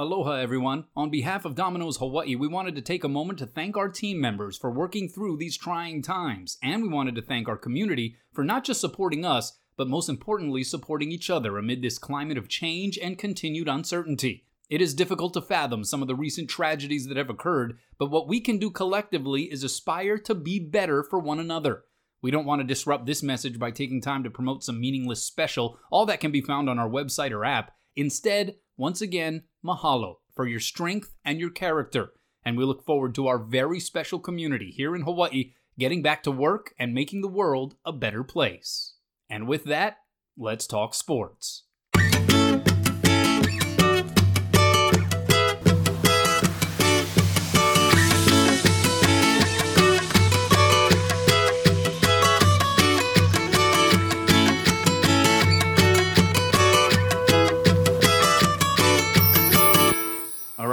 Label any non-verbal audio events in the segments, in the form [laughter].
Aloha, everyone. On behalf of Domino's Hawaii, we wanted to take a moment to thank our team members for working through these trying times, and we wanted to thank our community for not just supporting us, but most importantly, supporting each other amid this climate of change and continued uncertainty. It is difficult to fathom some of the recent tragedies that have occurred, but what we can do collectively is aspire to be better for one another. We don't want to disrupt this message by taking time to promote some meaningless special, all that can be found on our website or app. Instead, once again, mahalo for your strength and your character. And we look forward to our very special community here in Hawaii getting back to work and making the world a better place. And with that, let's talk sports.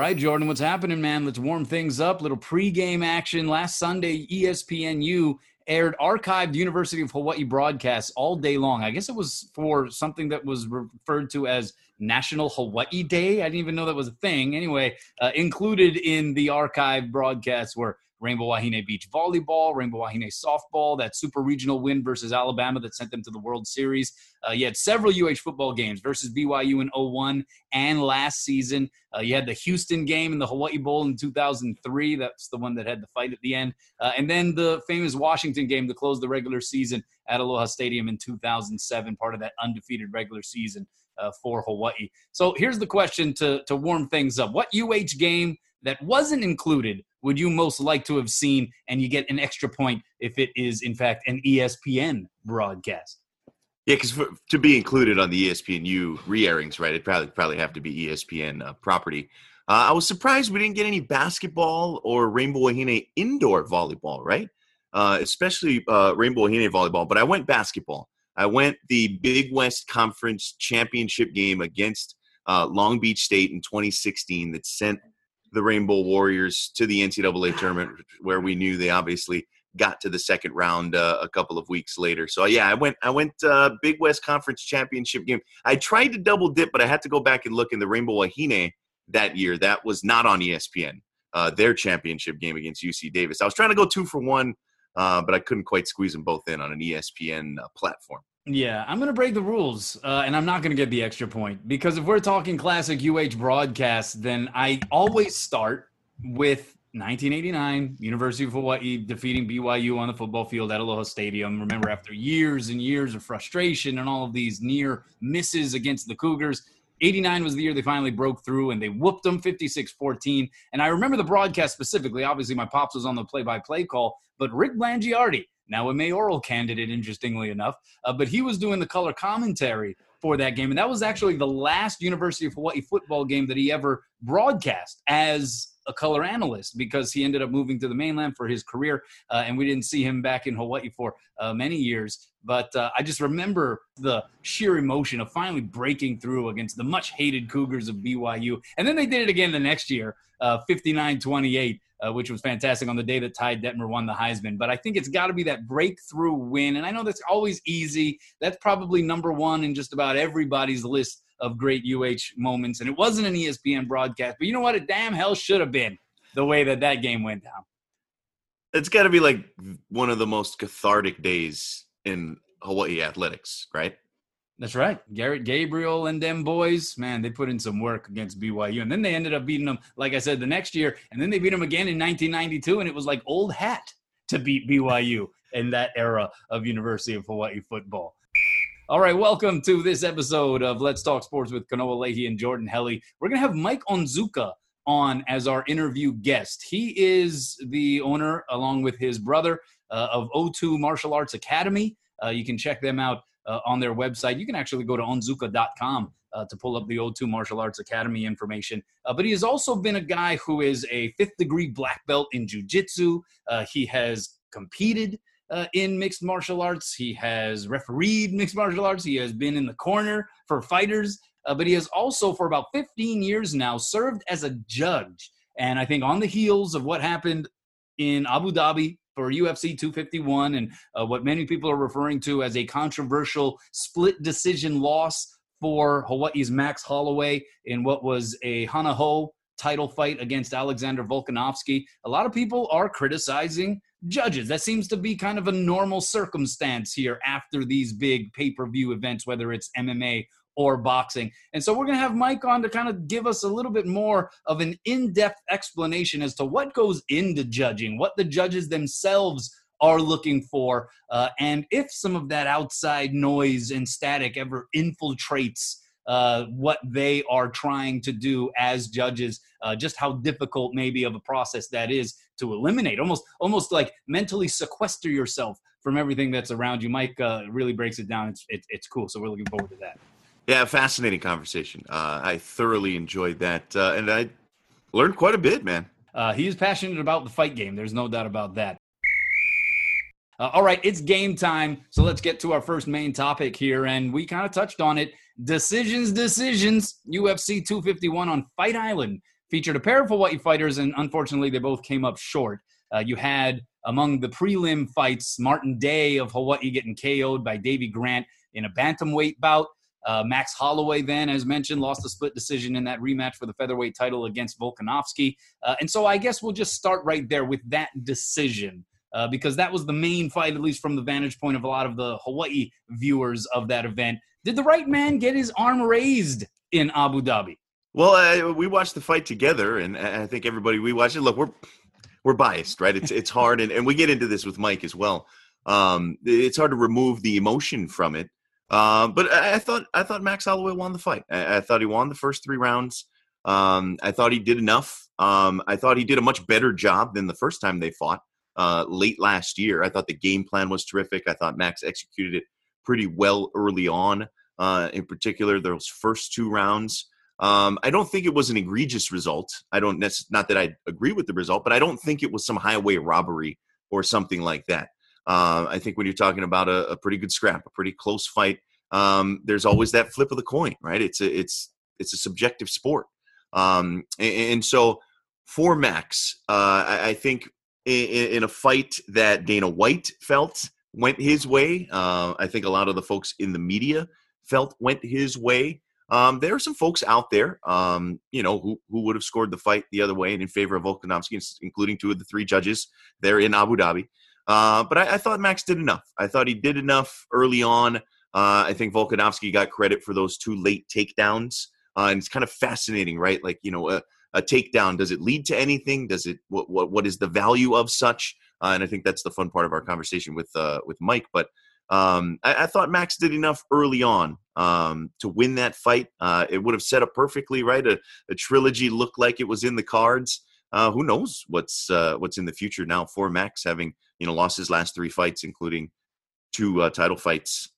Right, Jordan, what's happening, man? Let's warm things up. Little pregame action. Last Sunday, ESPNU aired archived University of Hawaii broadcasts all day long. I guess it was for something that was referred to as National Hawaii Day. I didn't even know that was a thing. Anyway, uh, included in the archived broadcasts were Rainbow Wahine Beach volleyball, Rainbow Wahine softball, that super regional win versus Alabama that sent them to the World Series. Uh, you had several UH football games versus BYU in 01 and last season. Uh, you had the Houston game in the Hawaii Bowl in 2003. That's the one that had the fight at the end. Uh, and then the famous Washington game to close the regular season at Aloha Stadium in 2007, part of that undefeated regular season uh, for Hawaii. So here's the question to, to warm things up What UH game that wasn't included would you most like to have seen? And you get an extra point if it is, in fact, an ESPN broadcast. Yeah, because to be included on the ESPNU re-airings, right? It probably probably have to be ESPN uh, property. Uh, I was surprised we didn't get any basketball or Rainbow Wahine indoor volleyball, right? Uh, especially uh, Rainbow Wahine volleyball. But I went basketball. I went the Big West Conference championship game against uh, Long Beach State in 2016 that sent the Rainbow Warriors to the NCAA tournament, where we knew they obviously got to the second round uh, a couple of weeks later. So yeah, I went I went uh, Big West Conference championship game. I tried to double dip, but I had to go back and look in the Rainbow Wahine that year. That was not on ESPN. Uh, their championship game against UC Davis. I was trying to go two for one, uh, but I couldn't quite squeeze them both in on an ESPN uh, platform. Yeah, I'm going to break the rules, uh, and I'm not going to get the extra point because if we're talking classic UH broadcast, then I always start with 1989, University of Hawaii defeating BYU on the football field at Aloha Stadium. Remember, after years and years of frustration and all of these near misses against the Cougars, 89 was the year they finally broke through and they whooped them 56 14. And I remember the broadcast specifically. Obviously, my pops was on the play by play call, but Rick Blangiardi, now a mayoral candidate, interestingly enough, uh, but he was doing the color commentary for that game. And that was actually the last University of Hawaii football game that he ever broadcast as a color analyst because he ended up moving to the mainland for his career. Uh, and we didn't see him back in Hawaii for uh, many years. But uh, I just remember the sheer emotion of finally breaking through against the much hated Cougars of BYU. And then they did it again the next year, 59 28. Uh, which was fantastic on the day that Ty Detmer won the Heisman. But I think it's got to be that breakthrough win. And I know that's always easy. That's probably number one in just about everybody's list of great UH moments. And it wasn't an ESPN broadcast, but you know what? It damn hell should have been the way that that game went down. It's got to be like one of the most cathartic days in Hawaii athletics, right? That's right. Garrett Gabriel and them boys, man, they put in some work against BYU. And then they ended up beating them, like I said, the next year. And then they beat them again in 1992. And it was like old hat to beat BYU in that era of University of Hawaii football. All right, welcome to this episode of Let's Talk Sports with Kanoa Leahy and Jordan Helle. We're going to have Mike Onzuka on as our interview guest. He is the owner, along with his brother, uh, of O2 Martial Arts Academy. Uh, you can check them out uh, on their website. You can actually go to onzuka.com uh, to pull up the O2 Martial Arts Academy information. Uh, but he has also been a guy who is a fifth degree black belt in jujitsu. Uh, he has competed uh, in mixed martial arts. He has refereed mixed martial arts. He has been in the corner for fighters. Uh, but he has also, for about 15 years now, served as a judge. And I think on the heels of what happened in Abu Dhabi for UFC 251 and uh, what many people are referring to as a controversial split decision loss for Hawaii's Max Holloway in what was a Hana Hou title fight against Alexander Volkanovski. A lot of people are criticizing judges. That seems to be kind of a normal circumstance here after these big pay per view events, whether it's MMA or boxing. And so we're going to have Mike on to kind of give us a little bit more of an in depth explanation as to what goes into judging, what the judges themselves are looking for, uh, and if some of that outside noise and static ever infiltrates. Uh, what they are trying to do as judges, uh, just how difficult maybe of a process that is to eliminate, almost almost like mentally sequester yourself from everything that's around you. Mike uh, really breaks it down. It's, it's, it's cool, so we're looking forward to that. Yeah, fascinating conversation. Uh, I thoroughly enjoyed that, uh, and I learned quite a bit, man. Uh, he is passionate about the fight game. There's no doubt about that. Uh, all right, it's game time. So let's get to our first main topic here. And we kind of touched on it. Decisions, decisions. UFC 251 on Fight Island featured a pair of Hawaii fighters, and unfortunately, they both came up short. Uh, you had among the prelim fights Martin Day of Hawaii getting KO'd by Davey Grant in a bantamweight bout. Uh, Max Holloway, then, as mentioned, lost a split decision in that rematch for the featherweight title against Volkanovski. Uh, and so I guess we'll just start right there with that decision. Uh, because that was the main fight, at least from the vantage point of a lot of the Hawaii viewers of that event. Did the right man get his arm raised in Abu Dhabi? Well, we watched the fight together, and I think everybody we watched it. Look, we're we're biased, right? It's it's hard, and, and we get into this with Mike as well. Um, it's hard to remove the emotion from it. Um, but I, I, thought I thought Max Holloway won the fight. I, I thought he won the first three rounds. Um, I thought he did enough. Um, I thought he did a much better job than the first time they fought uh, late last year. I thought the game plan was terrific. I thought Max executed it pretty well early on. Uh, in particular, those first two rounds. Um, I don't think it was an egregious result. I don't not that I agree with the result, but I don't think it was some highway robbery or something like that. Uh, I think when you're talking about a, a, pretty good scrap, a pretty close fight, um, there's always that flip of the coin, right? It's a it's it's a subjective sport, um, and, and, so for Max, uh, I, I, think in, in, a fight that Dana White felt went his way, uh, I think a lot of the folks in the media felt went his way. Um, there are some folks out there, um, you know, who, who would have scored the fight the other way and in favor of Volkanovski, including two of the three judges there in Abu Dhabi. Uh, but I, I, thought Max did enough. I thought he did enough early on. Uh, I think Volkanovski got credit for those two late takedowns. Uh, and it's kind of fascinating, right? Like, you know, a, a, takedown, does it lead to anything? Does it, what, what, what is the value of such? Uh, and I think that's the fun part of our conversation with, uh, with Mike. But um, I, I, thought Max did enough early on um, to win that fight. Uh, it would have set up perfectly, right? A, a trilogy looked like it was in the cards. Uh, who knows what's uh, what's in the future now for Max, having you know lost his last three fights, including two uh, title fights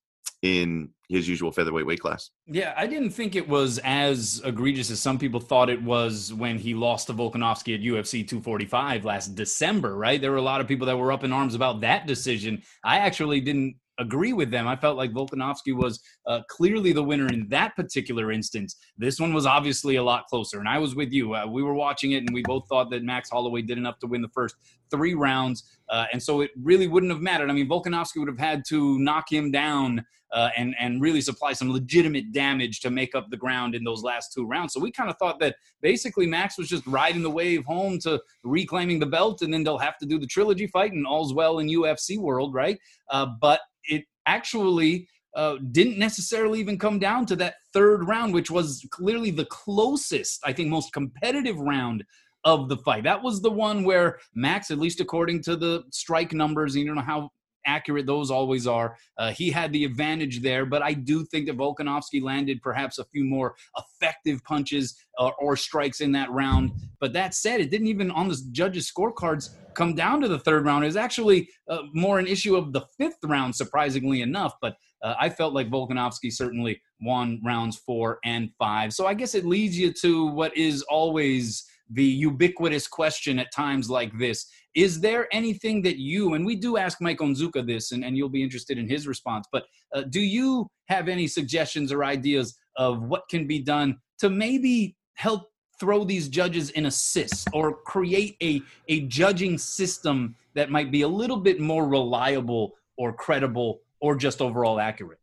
in his usual featherweight weight class. Yeah, I didn't think it was as egregious as some people thought it was when he lost to Volkanovski at UFC 245 last December, right? There were a lot of people that were up in arms about that decision. I actually didn't agree with them. I felt like Volkanovski was uh, clearly the winner in that particular instance. This one was obviously a lot closer, and I was with you. Uh, we were watching it, and we both thought that Max Holloway did enough to win the first three rounds, uh, and so it really wouldn't have mattered. I mean, Volkanovski would have had to knock him down uh, and and really supply some legitimate damage to make up the ground in those last two rounds. So we kind of thought that basically Max was just riding the wave home to reclaiming the belt, and then they'll have to do the trilogy fight, and all's well in UFC world, right? Uh, but it actually uh, didn't necessarily even come down to that third round, which was clearly the closest, I think, most competitive round of the fight. That was the one where Max, at least according to the strike numbers, you don't know how accurate those always are. Uh, he had the advantage there, but I do think that Volkanovski landed perhaps a few more effective punches uh, or strikes in that round. But that said, it didn't even on the judges' scorecards come down to the third round. It was actually uh, more an issue of the fifth round, surprisingly enough. But uh, I felt like Volkanovski certainly won rounds four and five. So I guess it leads you to what is always the ubiquitous question at times like this. Is there anything that you, and we do ask Mike Onzuka this, and, and you'll be interested in his response, but uh, do you have any suggestions or ideas of what can be done to maybe help throw these judges in assists or create a, a judging system that might be a little bit more reliable or credible or just overall accurate?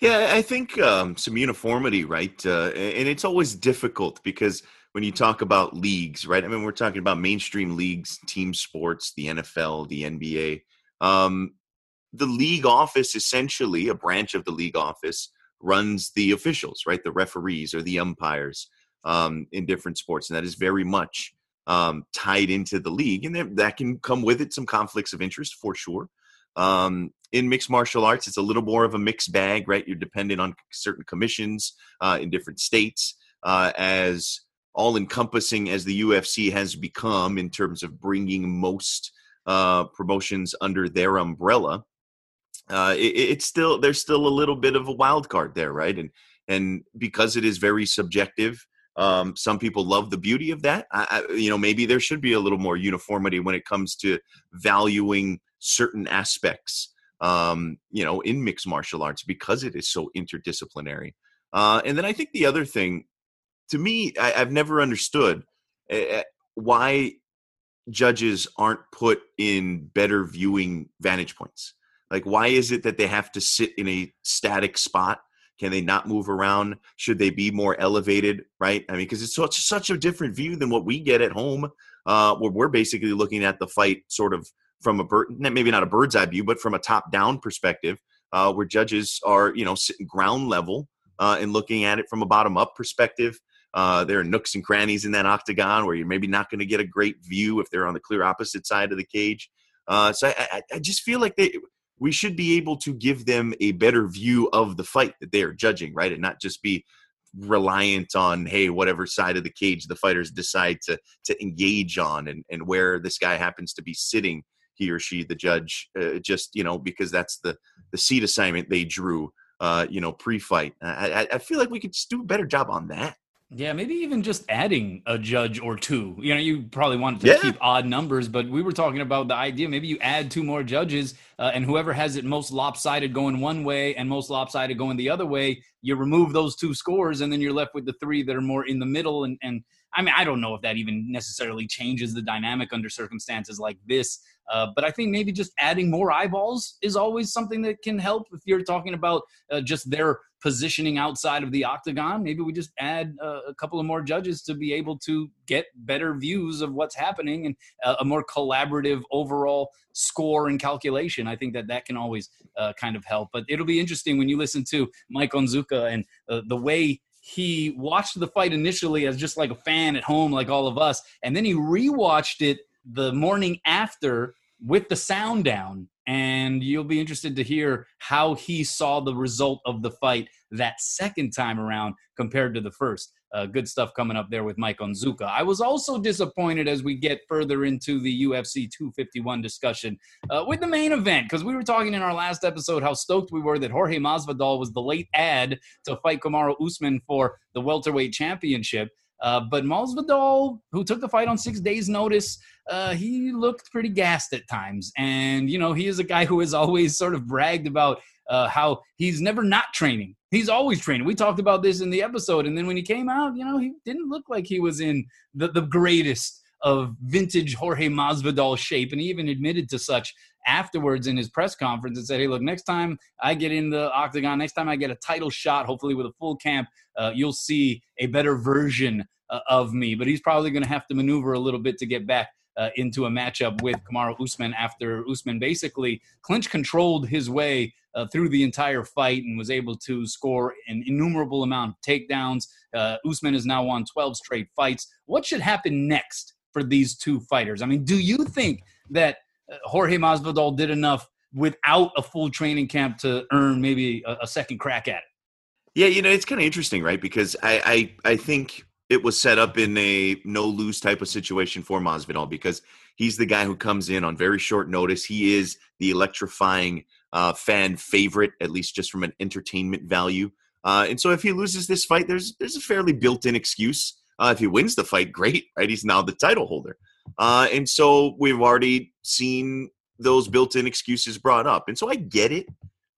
Yeah, I think um, some uniformity, right? Uh, and it's always difficult because when you talk about leagues, right? I mean, we're talking about mainstream leagues, team sports, the NFL, the NBA. Um, the league office, essentially, a branch of the league office, runs the officials, right? The referees or the umpires um, in different sports. And that is very much um, tied into the league. And that can come with it some conflicts of interest for sure. Um, in mixed martial arts, it's a little more of a mixed bag, right? You're dependent on certain commissions uh, in different states. Uh, as all encompassing as the UFC has become in terms of bringing most uh, promotions under their umbrella, uh, it, it's still there's still a little bit of a wild card there, right? And and because it is very subjective, um, some people love the beauty of that. I, I, you know, maybe there should be a little more uniformity when it comes to valuing certain aspects. Um, you know, in mixed martial arts because it is so interdisciplinary. Uh, and then I think the other thing, to me, I, have never understood uh, why judges aren't put in better viewing vantage points. Like, why is it that they have to sit in a static spot? Can they not move around? Should they be more elevated? Right? I mean, because it's such such a different view than what we get at home, uh, where we're basically looking at the fight sort of from a bird, maybe not a bird's eye view, but from a top down perspective, uh, where judges are you know sitting ground level uh, and looking at it from a bottom up perspective. Uh, there are nooks and crannies in that octagon where you're maybe not going to get a great view if they're on the clear opposite side of the cage. Uh, so I, I, just feel like they we should be able to give them a better view of the fight that they are judging, right? And not just be reliant on hey whatever side of the cage the fighters decide to to engage on and and where this guy happens to be sitting he or she the judge uh, just you know because that's the the seat assignment they drew uh you know pre-fight i i feel like we could do a better job on that yeah, maybe even just adding a judge or two. You know, you probably wanted to yeah. keep odd numbers, but we were talking about the idea maybe you add two more judges, uh, and whoever has it most lopsided going one way and most lopsided going the other way, you remove those two scores, and then you're left with the three that are more in the middle. And, and I mean, I don't know if that even necessarily changes the dynamic under circumstances like this. Uh, but I think maybe just adding more eyeballs is always something that can help. If you're talking about uh, just their positioning outside of the octagon, maybe we just add uh, a couple of more judges to be able to get better views of what's happening and uh, a more collaborative overall score and calculation. I think that that can always uh, kind of help. But it'll be interesting when you listen to Mike Onzuka and the way he watched the fight initially as just like a fan at home, like all of us, and then he rewatched it the morning after with the sound down and you'll be interested to hear how he saw the result of the fight that second time around compared to the first. Uh, good stuff coming up there with Mike Onzuka. I was also disappointed as we get further into the UFC 251 discussion uh, with the main event because we were talking in our last episode how stoked we were that Jorge Masvidal was the late ad to fight Kamaru Usman for the welterweight championship. Uh, but Masvidal, who took the fight on six days' notice, uh, he looked pretty gassed at times. And, you know, he is a guy who has always sort of bragged about uh, how he's never not training. He's always training. We talked about this in the episode. And then when he came out, you know, he didn't look like he was in the, the greatest of vintage Jorge Masvidal shape. And he even admitted to such afterwards in his press conference and said, Hey, look, next time I get in the octagon, next time I get a title shot, hopefully with a full camp, uh, you'll see a better version uh, of me. But he's probably going to have to maneuver a little bit to get back uh, into a matchup with Kamaru Usman after Usman basically clinch controlled his way uh, through the entire fight and was able to score an innumerable amount of takedowns. Uh, Usman has now won 12 straight fights. What should happen next for these two fighters? I mean, do you think that uh, Jorge Masvidal did enough without a full training camp to earn maybe a, a second crack at it? Yeah, you know, it's kind of interesting, right? Because I, I, I think it was set up in a no lose type of situation for Masvidal because he's the guy who comes in on very short notice. He is the electrifying uh, fan favorite, at least just from an entertainment value. Uh, and so if he loses this fight, there's there's a fairly built-in excuse. Uh, if he wins the fight, great, right? He's now the title holder. Uh, and so we've already seen those built-in excuses brought up. And so I get it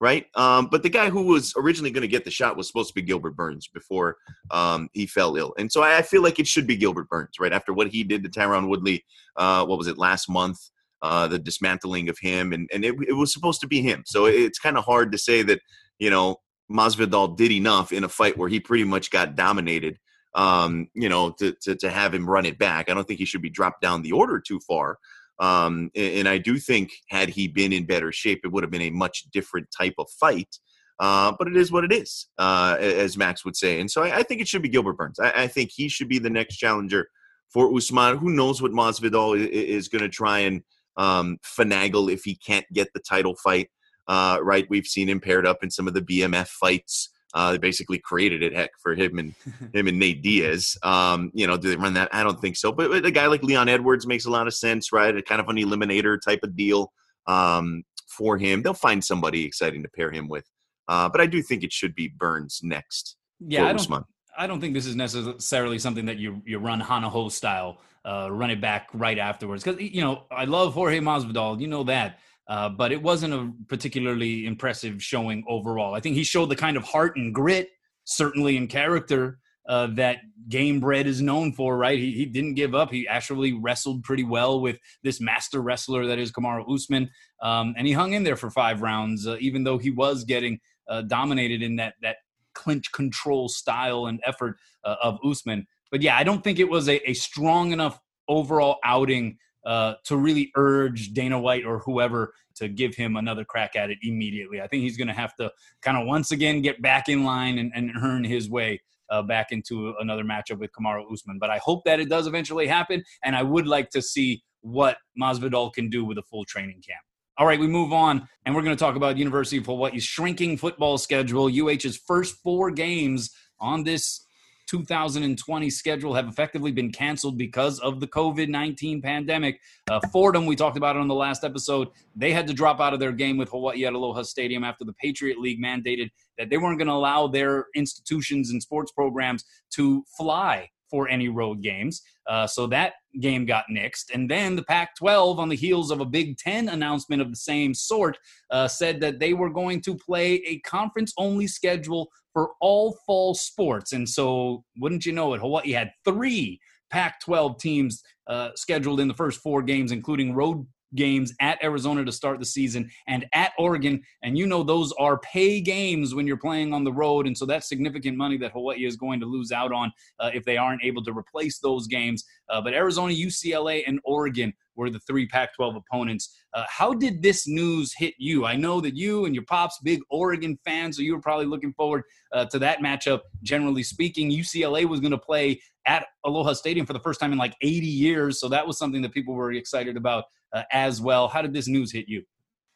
right? Um, but the guy who was originally going to get the shot was supposed to be Gilbert Burns before um, he fell ill, and so I, feel like it should be Gilbert Burns, right? After what he did to Tyron Woodley, uh, what was it last month? Uh, the dismantling of him, and and it, it was supposed to be him. So it's kind of hard to say that you know Masvidal did enough in a fight where he pretty much got dominated. Um, you know, to, to to have him run it back. I don't think he should be dropped down the order too far. Um, and, I do think had he been in better shape, it would have been a much different type of fight. Uh, but it is what it is, uh, as Max would say. And so I, I, think it should be Gilbert Burns. I, I, think he should be the next challenger for Usman. Who knows what Masvidal is, is going to try and um, finagle if he can't get the title fight. Uh, right, we've seen him paired up in some of the BMF fights. Uh, they basically created it, heck, for him and [laughs] him and Nate Diaz. Um, you know, do they run that? I don't think so. But, but, a guy like Leon Edwards makes a lot of sense, right? A kind of an eliminator type of deal um, for him. They'll find somebody exciting to pair him with. Uh, but I do think it should be Burns next. Yeah, I don't. I don't think this is necessarily something that you you run Hana Hou style, uh, run it back right afterwards. Because you know, I love Jorge Masvidal, you know that. Uh, but it wasn't a particularly impressive showing overall. I think he showed the kind of heart and grit, certainly in character, uh, that Gamebred is known for, right? He, he didn't give up. He actually wrestled pretty well with this master wrestler that is Kamaru Usman. Um, and he hung in there for five rounds, uh, even though he was getting uh, dominated in that, that clinch control style and effort uh, of Usman. But yeah, I don't think it was a, a strong enough overall outing uh, to really urge Dana White or whoever to give him another crack at it immediately. I think he's going to have to kind of once again get back in line and, and earn his way uh, back into another matchup with Kamaru Usman. But I hope that it does eventually happen, and I would like to see what Masvidal can do with a full training camp. All right, we move on, and we're going to talk about University of Hawaii's shrinking football schedule. UH's first four games on this 2020 schedule have effectively been canceled because of the COVID 19 pandemic. Uh, Fordham, we talked about it on the last episode, they had to drop out of their game with Hawaii at Aloha Stadium after the Patriot League mandated that they weren't going to allow their institutions and sports programs to fly for any road games. Uh, so that game got nixed. And then the Pac 12, on the heels of a Big Ten announcement of the same sort, uh, said that they were going to play a conference only schedule for all fall sports. And so, wouldn't you know it, Hawaii had three Pac 12 teams uh, scheduled in the first four games, including road games at Arizona to start the season and at Oregon. And you know, those are pay games when you're playing on the road. And so that's significant money that Hawaii is going to lose out on uh, if they aren't able to replace those games. Uh, but Arizona, UCLA, and Oregon were the three Pac 12 opponents. Uh, how did this news hit you? I know that you and your pops, big Oregon fans, so you were probably looking forward uh, to that matchup, generally speaking. UCLA was going to play at Aloha Stadium for the first time in like 80 years. So that was something that people were excited about uh, as well. How did this news hit you?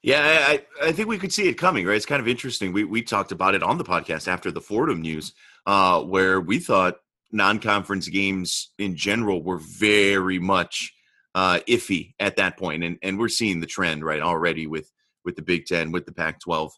Yeah, I, I think we could see it coming, right? It's kind of interesting. We, we talked about it on the podcast after the Fordham news, uh, where we thought non conference games in general were very much uh, iffy at that point, and and we're seeing the trend right already with with the Big Ten, with the Pac-12,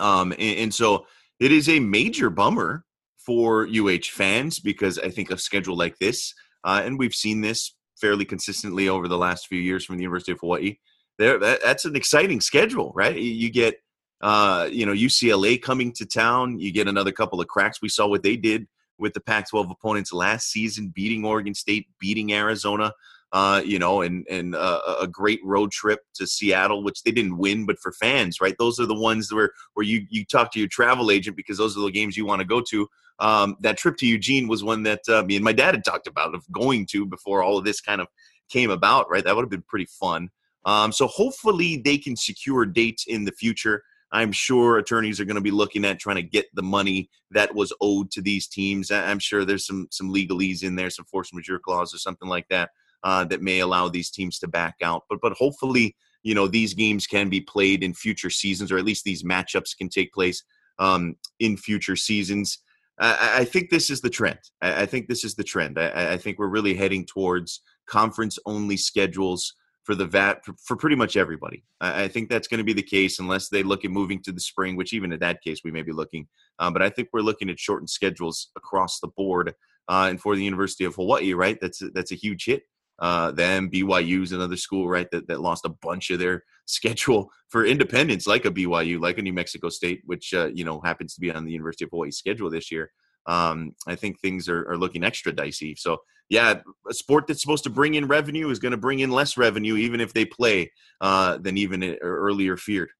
um, and, and so it is a major bummer for UH fans because I think a schedule like this, uh, and we've seen this fairly consistently over the last few years from the University of Hawaii. There, that, that's an exciting schedule, right? You get, uh, you know, UCLA coming to town. You get another couple of cracks. We saw what they did with the Pac-12 opponents last season, beating Oregon State, beating Arizona uh, you know, and and uh, a great road trip to Seattle, which they didn't win, but for fans, right? Those are the ones where where you you talk to your travel agent because those are the games you want to go to. Um, that trip to Eugene was one that uh, me and my dad had talked about of going to before all of this kind of came about, right? That would have been pretty fun. Um, so hopefully they can secure dates in the future. I'm sure attorneys are going to be looking at trying to get the money that was owed to these teams. I'm sure there's some some legalese in there, some force majeure clause or something like that uh, that may allow these teams to back out. But but hopefully, you know, these games can be played in future seasons, or at least these matchups can take place um, in future seasons. I, I, think this is the trend. I, I think this is the trend. I, I, think we're really heading towards conference only schedules for the VAT for, for pretty much everybody. I, think that's going to be the case unless they look at moving to the spring, which even in that case we may be looking. Um, but I think we're looking at shortened schedules across the board. Uh, and for the University of Hawaii, right, that's that's a huge hit uh, then BYU's another school, right, that, that lost a bunch of their [laughs] schedule for independence, like a BYU, like a New Mexico State, which, uh, you know, happens to be on the University of Hawaii schedule this year. Um, I think things are, are looking extra dicey. So, yeah, a sport that's supposed to bring in revenue is going to bring in less revenue, even if they play uh, than even earlier feared.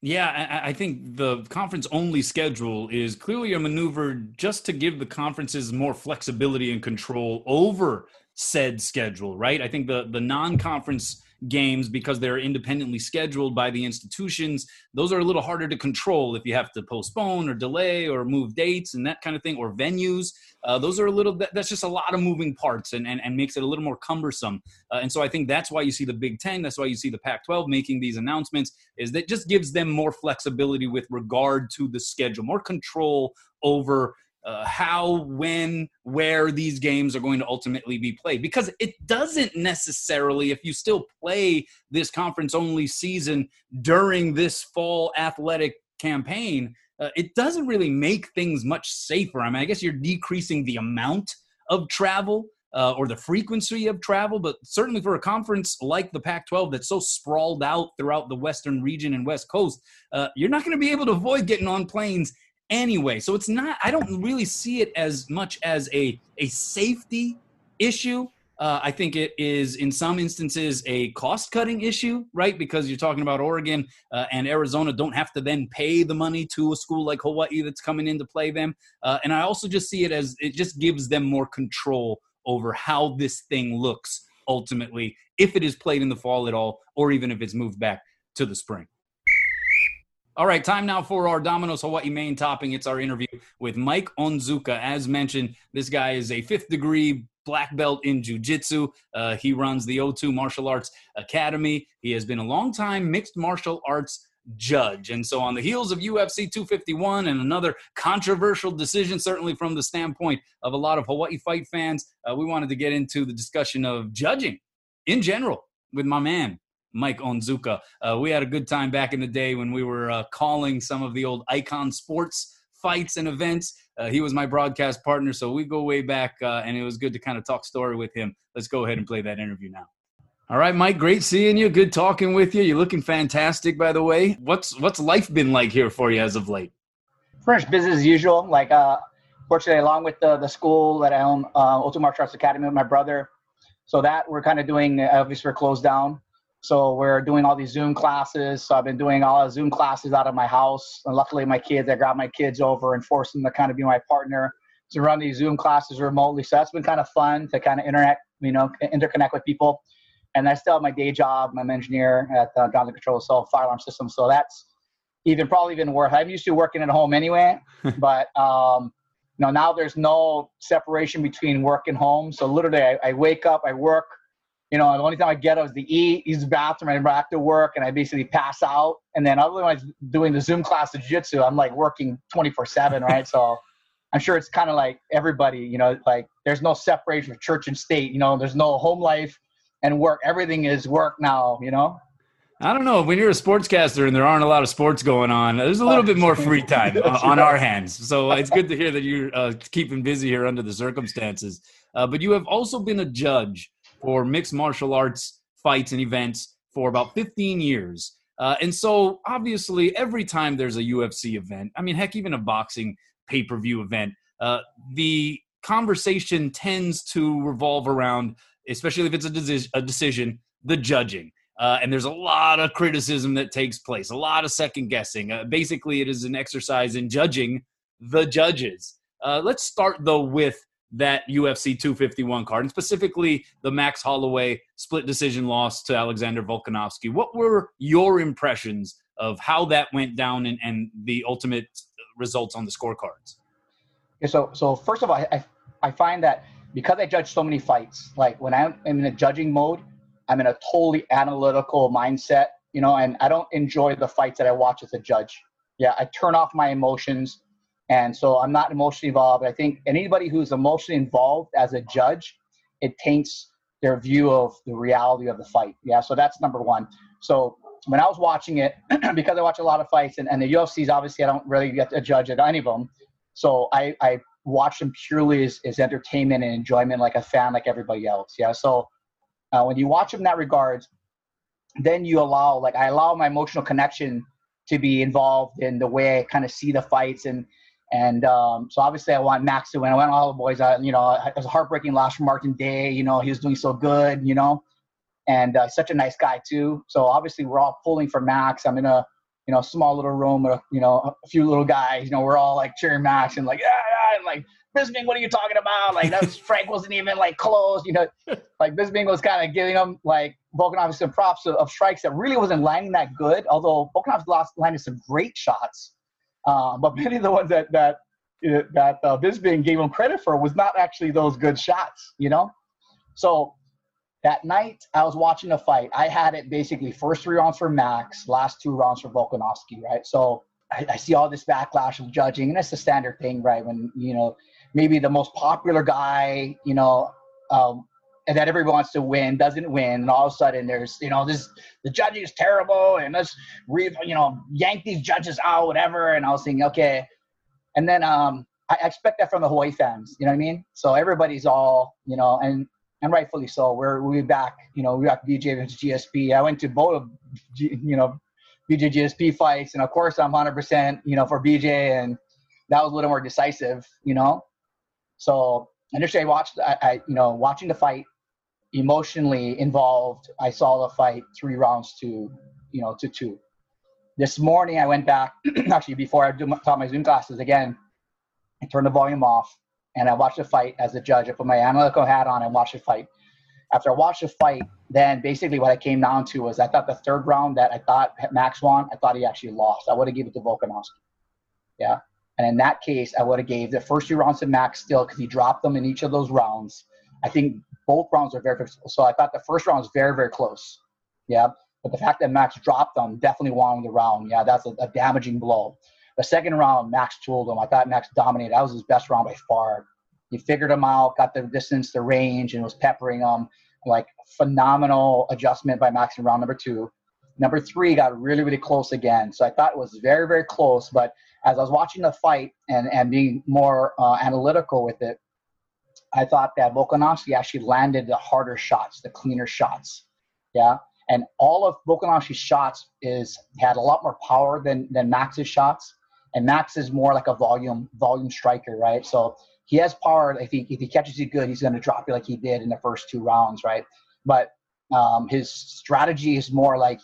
Yeah, I think the conference only schedule is clearly a maneuver just to give the conferences more flexibility and control over said schedule, right? I think the the non-conference games because they're independently scheduled by the institutions. Those are a little harder to control if you have to postpone or delay or move dates and that kind of thing, or venues. Uh, those are a little, that's just a lot of moving parts and, and, and makes it a little more cumbersome. Uh, and so I think that's why you see the Big Ten, that's why you see the Pac 12 making these announcements, is that just gives them more flexibility with regard to the schedule, more control over uh, how, when, where these games are going to ultimately be played. Because it doesn't necessarily, if you still play this conference only season during this fall athletic campaign, uh, it doesn't really make things much safer. I mean, I guess you're decreasing the amount of travel. Uh, or the frequency of travel, but certainly for a conference like the Pac 12 that's so sprawled out throughout the Western region and West Coast, uh, you're not going to be able to avoid getting on planes anyway. So it's not, I don't really see it as much as a, a safety issue. Uh, I think it is, in some instances, a cost cutting issue, right? Because you're talking about Oregon uh, and Arizona don't have to then pay the money to a school like Hawaii that's coming in to play them. Uh, and I also just see it as it just gives them more control over how this thing looks ultimately, if it is played in the fall at all, or even if it's moved back to the spring. All right, time now for our Domino's Hawaii main topping. It's our interview with Mike Onzuka. As mentioned, this guy is a fifth degree black belt in jiu-jitsu. Uh, he runs the O2 Martial Arts Academy. He has been a long time mixed martial arts judge. And so on the heels of UFC 251 and another controversial decision, certainly from the standpoint of a lot of Hawaii fight fans, uh, we wanted to get into the discussion of judging in general with my man, Mike Onzuka. Uh, we had a good time back in the day when we were uh, calling some of the old icon sports fights and events. Uh, he was my broadcast partner, so we go way back, uh, and it was good to kind of talk story with him. Let's go ahead and play that interview now. All right, Mike. Great seeing you. Good talking with you. You're looking fantastic, by the way. What's what's life been like here for you as of late? Pretty much business as usual. Like, uh, fortunately, along with the the school that I own, uh, O2 Martial Arts Academy with my brother. So that we're kind of doing. Obviously, we're closed down. So we're doing all these Zoom classes. So I've been doing all the Zoom classes out of my house. And luckily, my kids, I got my kids over and forced them to kind of be my partner to run these Zoom classes remotely. So that's been kind of fun to kind of interact, you know, interconnect with people. And I still have my day job. I'm an engineer at uh, Ground Control Cell Fire Alarm System. So that's even probably even worse. I'm used to working at home anyway, [laughs] but um, you know now there's no separation between work and home. So literally, I, I wake up, I work you know, the only time I get out is to eat, use the bathroom, and back to work, and I basically pass out. And then otherwise, doing the Zoom class of jiu-jitsu, I'm like working 24/7, right? so I'm sure it's kind of like everybody, you know, like there's no separation of church and state. You know, there's no home life and work. Everything is work now. You know. I don't know. When you're a sportscaster and there aren't a lot of sports going on, there's a little bit more free time on our hands. So it's good to hear that you're uh, keeping busy here under the circumstances. Uh, but you have also been a judge for mixed martial arts fights and events for about 15 years. Uh, and so, obviously, every time there's a UFC event, I mean, heck, even a boxing pay per view event, uh, the conversation tends to revolve around, especially if it's a, deci- a decision, the judging. Uh, and there's a lot of criticism that takes place, a lot of second guessing. Uh, basically, it is an exercise in judging the judges. Uh, let's start, though, with that UFC 251 card, and specifically the Max Holloway split decision loss to Alexander Volkanovski. What were your impressions of how that went down and, and the ultimate results on the scorecards? Yeah, so, so first of all, I, I find that because I judge so many fights, like when I'm in a judging mode, I'm in a totally analytical mindset, you know, and I don't enjoy the fights that I watch as a judge. Yeah, I turn off my emotions. And so I'm not emotionally involved. I think anybody who's emotionally involved as a judge, it taints their view of the reality of the fight. Yeah, so that's number one. So when I was watching it, [clears throat] because I watch a lot of fights, and, and the UFCs, obviously, I don't really get to judge at any of them. So I, I watch them purely as, as entertainment and enjoyment, like a fan, like everybody else. Yeah. So uh, when you watch them in that regards, then you allow, like, I allow my emotional connection to be involved in the way I kind of see the fights and and um, so obviously I want Max to win. I want all the boys. I, you know, it was a heartbreaking loss for Martin Day. You know, he was doing so good. You know, and uh, such a nice guy too. So obviously we're all pulling for Max. I'm in a you know, small little room, with, you know, a few little guys. You know, we're all like cheering Max and like, yeah, yeah, and like Bisping, what are you talking about? Like that was [laughs] Frank wasn't even like close. You know, like Bisping was kind of giving him like Volkanovski some props of, of, strikes that really wasn't landing that good. Although Volkanovski lost landed some great shots, uh, but many of the ones that that that uh, Bisping gave him credit for was not actually those good shots. You know, so that night I was watching the fight. I had it basically first three rounds for Max, last two rounds for Volkanovski. Right, so. I, I see all this backlash of judging, and that's the standard thing, right? When you know maybe the most popular guy, you know, um, and that everyone wants to win doesn't win, and all of a sudden there's, you know, this the judging is terrible, and let's re, you know, yank these judges out, whatever. And I was thinking, okay, and then um, I expect that from the Hawaii fans, you know what I mean? So everybody's all, you know, and and rightfully so. We're we back, you know, we got BJ versus GSP. I went to both, you know, BJ GSP fights, and of course I'm 100%, you know, for BJ, and that was a little more decisive, you know. So initially, I watched, I, I, you know, watching the fight, emotionally involved. I saw the fight three rounds to, you know, to two. This morning, I went back. [clears throat] actually, before I taught my Zoom classes again, I turned the volume off and I watched the fight as a judge. I put my analytical hat on and watched the fight. After I watched the fight, then basically what I came down to was I thought the third round that I thought Max won, I thought he actually lost. I would have given it to Volkanovski. Yeah. And in that case, I would have gave the first two rounds to Max still because he dropped them in each of those rounds. I think both rounds are very, very so I thought the first round was very, very close. Yeah. But the fact that Max dropped them definitely won the round. Yeah, that's a, a damaging blow. The second round, Max tooled him. I thought Max dominated. That was his best round by far. He figured him out, got the distance, the range, and was peppering them. Like phenomenal adjustment by Max in round number two. Number three got really, really close again. So I thought it was very, very close. But as I was watching the fight and, and being more uh, analytical with it, I thought that Volkanovski actually landed the harder shots, the cleaner shots. Yeah. And all of Volkanovski's shots is had a lot more power than than Max's shots. And Max is more like a volume volume striker, right? So he has power. If he if he catches you good, he's going to drop you like he did in the first two rounds, right? But um, his strategy is more like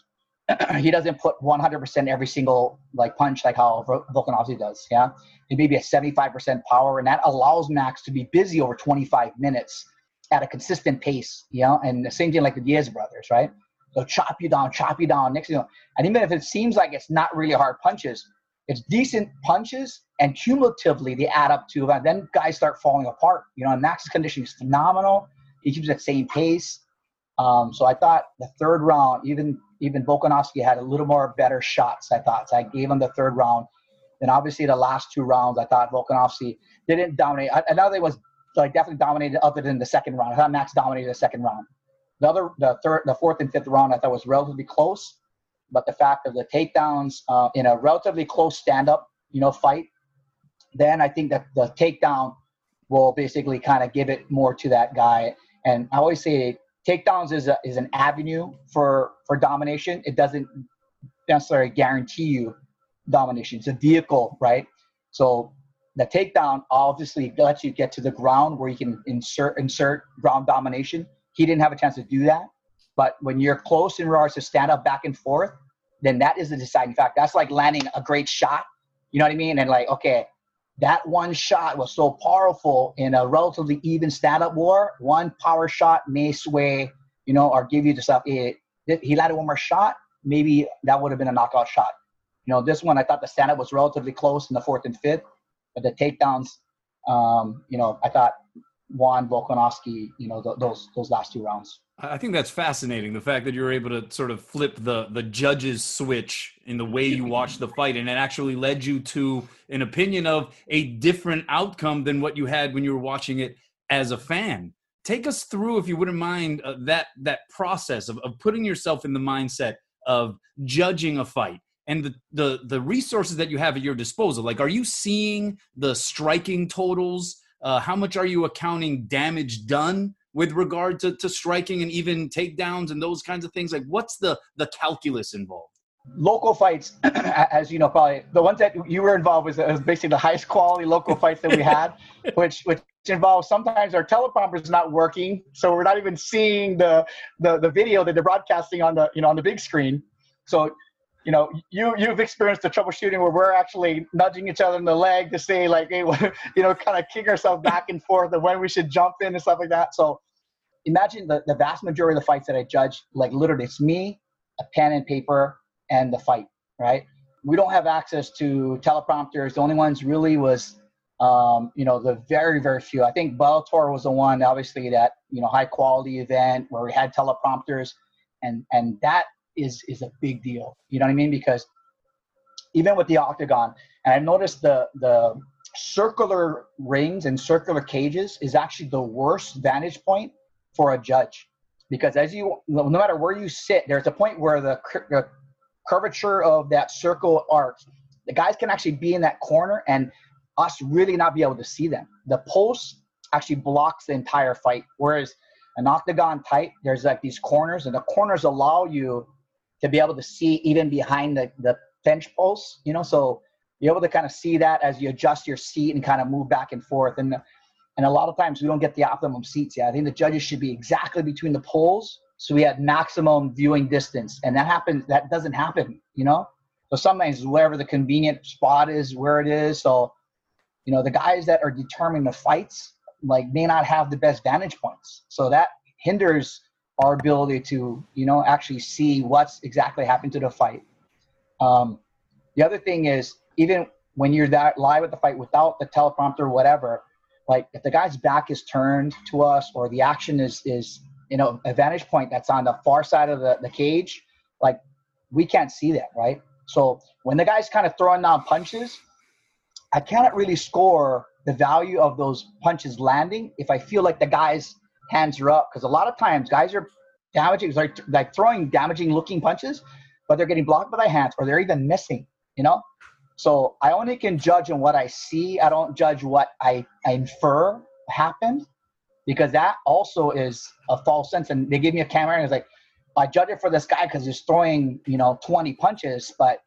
[clears throat] he doesn't put 100% every single like punch like how Volkanovski does. Yeah, he maybe a 75% power, and that allows Max to be busy over 25 minutes at a consistent pace. You know, and the same thing like the Diaz brothers, right? They'll chop you down, chop you down. Next, you know, and even if it seems like it's not really hard punches, it's decent punches, and cumulatively they add up to. And then guys start falling apart. You know, and Max's conditioning is phenomenal. He keeps that same pace. Um, so I thought the third round, even even Volkanovski had a little more better shots. I thought so. I gave him the third round. And obviously the last two rounds, I thought Volkanovski didn't dominate. Another was like definitely dominated other than the second round. I thought Max dominated the second round. The other, the third, the fourth and fifth round, I thought was relatively close. But the fact of the takedowns uh, in a relatively close stand-up, you know, fight, then I think that the takedown will basically kind of give it more to that guy. And I always say takedowns is a, is an avenue for for domination. It doesn't necessarily guarantee you domination. It's a vehicle, right? So the takedown obviously lets you get to the ground where you can insert insert ground domination. He didn't have a chance to do that. But when you're close in regards to stand up back and forth, then that is the deciding factor. That's like landing a great shot. You know what I mean? And like, okay, that one shot was so powerful in a relatively even stand-up war. One power shot may sway, you know, or give you the stuff. He landed one more shot, maybe that would have been a knockout shot. You know, this one I thought the stand-up was relatively close in the fourth and fifth, but the takedowns, um, you know, I thought won Volkanovski, you know, th- those those last two rounds. I think that's fascinating. The fact that you're able to sort of flip the the judge's switch in the way you watch the fight, and it actually led you to an opinion of a different outcome than what you had when you were watching it as a fan. Take us through, if you wouldn't mind, uh, that that process of, of putting yourself in the mindset of judging a fight and the, the the resources that you have at your disposal. Like, are you seeing the striking totals? Uh, how much are you accounting damage done? with regard to, to striking and even takedowns and those kinds of things? Like, what's the the calculus involved? Local fights, [clears throat] as you know, probably the ones that you were involved with was basically the highest quality local fights that we had, [laughs] which which involves sometimes our teleprompter is not working, so we're not even seeing the, the the video that they're broadcasting on the you know on the big screen. So you know, you you've experienced the troubleshooting where we're actually nudging each other in the leg to say like, hey, [laughs] you know, kind of kick ourselves back and forth and when we should jump in and stuff like that. So imagine the, the vast majority of the fights that I judge, like literally it's me, a pen and paper, and the fight, right? We don't have access to teleprompters. The only ones really was um, you know, the very, very few. I think Bellator was the one, obviously, that, you know, high quality event where we had teleprompters. And, and that is, is a big deal. You know what I mean? Because even with the octagon, and I've noticed the, the circular rings and circular cages is actually the worst vantage point for a judge. Because as you, no matter where you sit, there's a point where the curvature of that circle arc, the guys can actually be in that corner and us really not be able to see them. The post actually blocks the entire fight, whereas an octagon type, there's like these corners, and the corners allow you to be able to see even behind the, the bench posts, you know, so you're able to kind of see that as you adjust your seat and kind of move back and forth. And and a lot of times we don't get the optimum seats. Yeah, I think the judges should be exactly between the poles, so we have maximum viewing distance, and that happens. That doesn't happen, you know. So sometimes wherever the convenient spot is, where it is. So you know the guys that are determining the fights like may not have the best vantage points so that hinders our ability to you know actually see what's exactly happened to the fight um, the other thing is even when you're that live at the fight without the teleprompter or whatever like if the guy's back is turned to us or the action is is you know a vantage point that's on the far side of the, the cage like we can't see that right so when the guy's kind of throwing down punches I cannot really score the value of those punches landing if I feel like the guy's hands are up. Because a lot of times guys are damaging, like, like throwing damaging looking punches, but they're getting blocked by their hands or they're even missing, you know? So I only can judge on what I see. I don't judge what I, I infer happened because that also is a false sense. And they give me a camera and it's like, I judge it for this guy because he's throwing, you know, 20 punches, but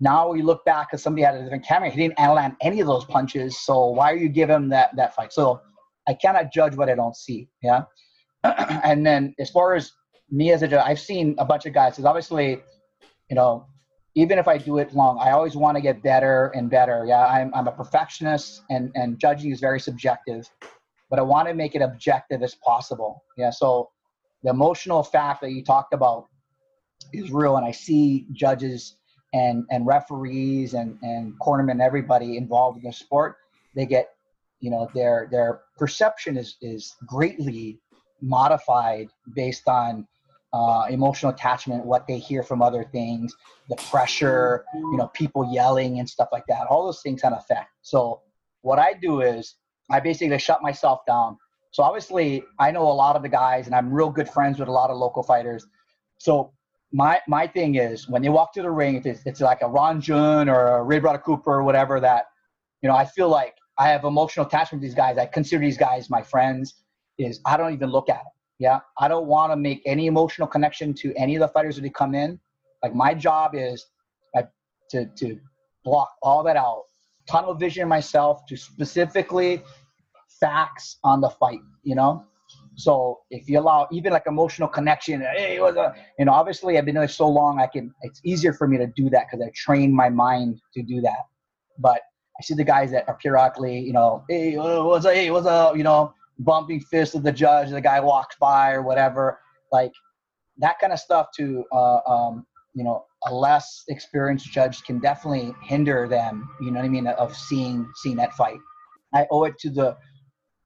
now we look back because somebody had a different camera. He didn't land any of those punches. So why are you giving that that fight? So I cannot judge what I don't see. Yeah. [clears throat] and then as far as me as a judge, I've seen a bunch of guys. Because obviously, you know, even if I do it long, I always want to get better and better. Yeah, I'm I'm a perfectionist, and and judging is very subjective, but I want to make it objective as possible. Yeah. So the emotional fact that you talked about is real, and I see judges and and referees and and cornermen, everybody involved in the sport, they get, you know, their their perception is is greatly modified based on uh, emotional attachment, what they hear from other things, the pressure, you know, people yelling and stuff like that. All those things have effect. So what I do is I basically shut myself down. So obviously I know a lot of the guys and I'm real good friends with a lot of local fighters. So my my thing is when they walk to the ring, it's, it's like a Ron Jhun or a Ray Brother Cooper or whatever that, you know, I feel like I have emotional attachment to these guys. I consider these guys my friends. Is I don't even look at them. Yeah, I don't want to make any emotional connection to any of the fighters that they come in. Like my job is like, to to block all that out, tunnel vision myself to specifically facts on the fight. You know, so if you allow even like emotional connection, hey, what's you know, obviously I've been doing so long, I can. It's easier for me to do that because I trained my mind to do that. But I see the guys that are periodically, you know, hey, what's up, hey, what's up, you know, bumping fists of the judge, the guy walks by or whatever, like that kind of stuff. To uh, um, you know, a less experienced judge can definitely hinder them. You know what I mean? Of seeing seeing that fight. I owe it to the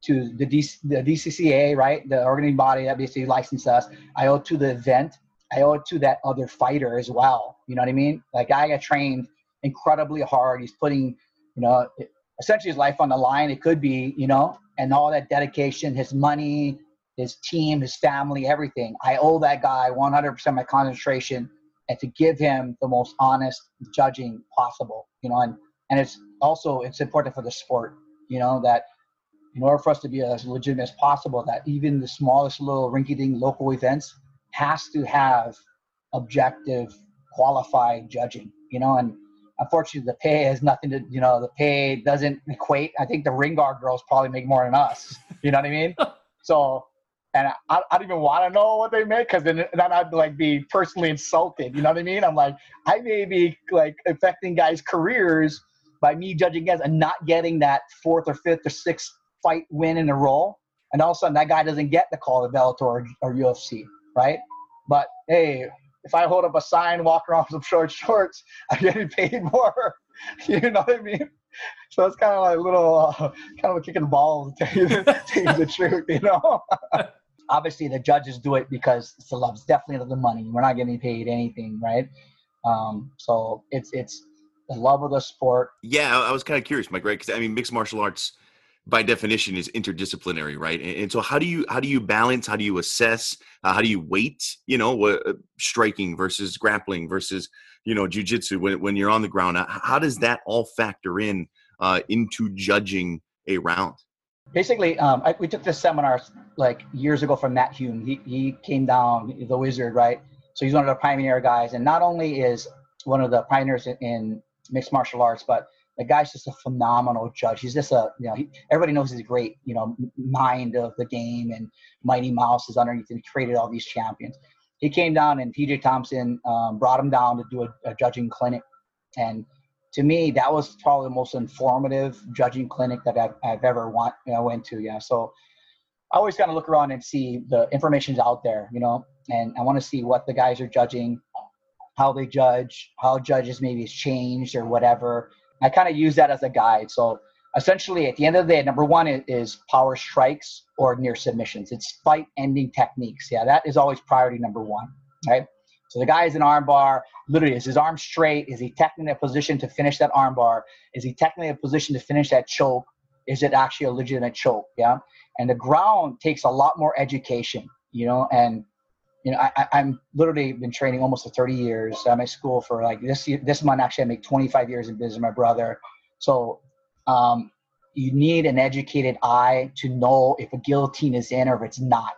to the, DC, the DCCA, right, the organizing body that basically licensed us. I owe it to the event. I owe it to that other fighter as well. You know what I mean? Like I got trained incredibly hard. He's putting, you know, essentially his life on the line. It could be, you know, and all that dedication, his money, his team, his family, everything. I owe that guy 100% my concentration and to give him the most honest judging possible, you know, and, and it's also, it's important for the sport, you know, that in order for us to be as legitimate as possible, that even the smallest little rinky-dink local events has to have objective, qualified judging. You know, and unfortunately, the pay has nothing to. You know, the pay doesn't equate. I think the ring guard girls probably make more than us. You know what I mean? [laughs] so and I, I don't even want to know what they make because then, then I'd like be personally insulted. You know what I mean? I'm like, I may be like affecting guys' careers by me judging guys and not getting that fourth or fifth or sixth fight win in a row, and all of a sudden that guy doesn't get the call of Bellator or, or UFC, right? But hey, if I hold up a sign, walk around with some short shorts, [laughs] I'm getting paid more. [laughs] you know what I mean? So it's kind of like a little, uh, kind of a kicking balls [laughs] to tell you, tell you the truth, you know? Obviously, the judges do it because it's the love. It's definitely the money. We're not getting paid anything, right? Um, so it's it's the love of the sport. Yeah, I was kind of curious, Mike, right? Because I mean, mixed martial arts by definition is interdisciplinary right? And, and, so how do you how do you balance how do you assess uh, how do you weight you know uh, striking versus grappling versus you know jujitsu when, when you're on the ground? How does that all factor in uh, into judging a round? Basically um, I, we took this seminar like years ago from matt hume. He, he came down the wizard right? So he's one of the pioneer guys and not only is one of the pioneers in, in mixed martial arts but the guy's just a phenomenal judge. He's just a, you know, he, everybody knows he's a great, you know, mind of the game and Mighty Mouse is underneath and created all these champions. He came down and TJ Thompson um, brought him down to do a, a, judging clinic. And to me, that was probably the most informative judging clinic that I've, I've ever want, you know, went to. Yeah. So I always kind of look around and see the information's out there, you know, and I want to see what the guys are judging, how they judge, how judges maybe has changed or whatever I kind of use that as a guide. So essentially, at the end of the day, number one is, power strikes or near submissions. It's fight ending techniques. Yeah, that is always priority number one. Right. So the guy is an armbar. Literally, is his arm straight? Is he technically in a position to finish that armbar? Is he technically in a position to finish that choke? Is it actually a legitimate choke? Yeah. And the ground takes a lot more education, you know, and you know, I, I'm literally been training almost for 30 years. At school for like this year, this month actually I make 25 years in business. My brother, so um, you need an educated eye to know if a guillotine is in or if it's not,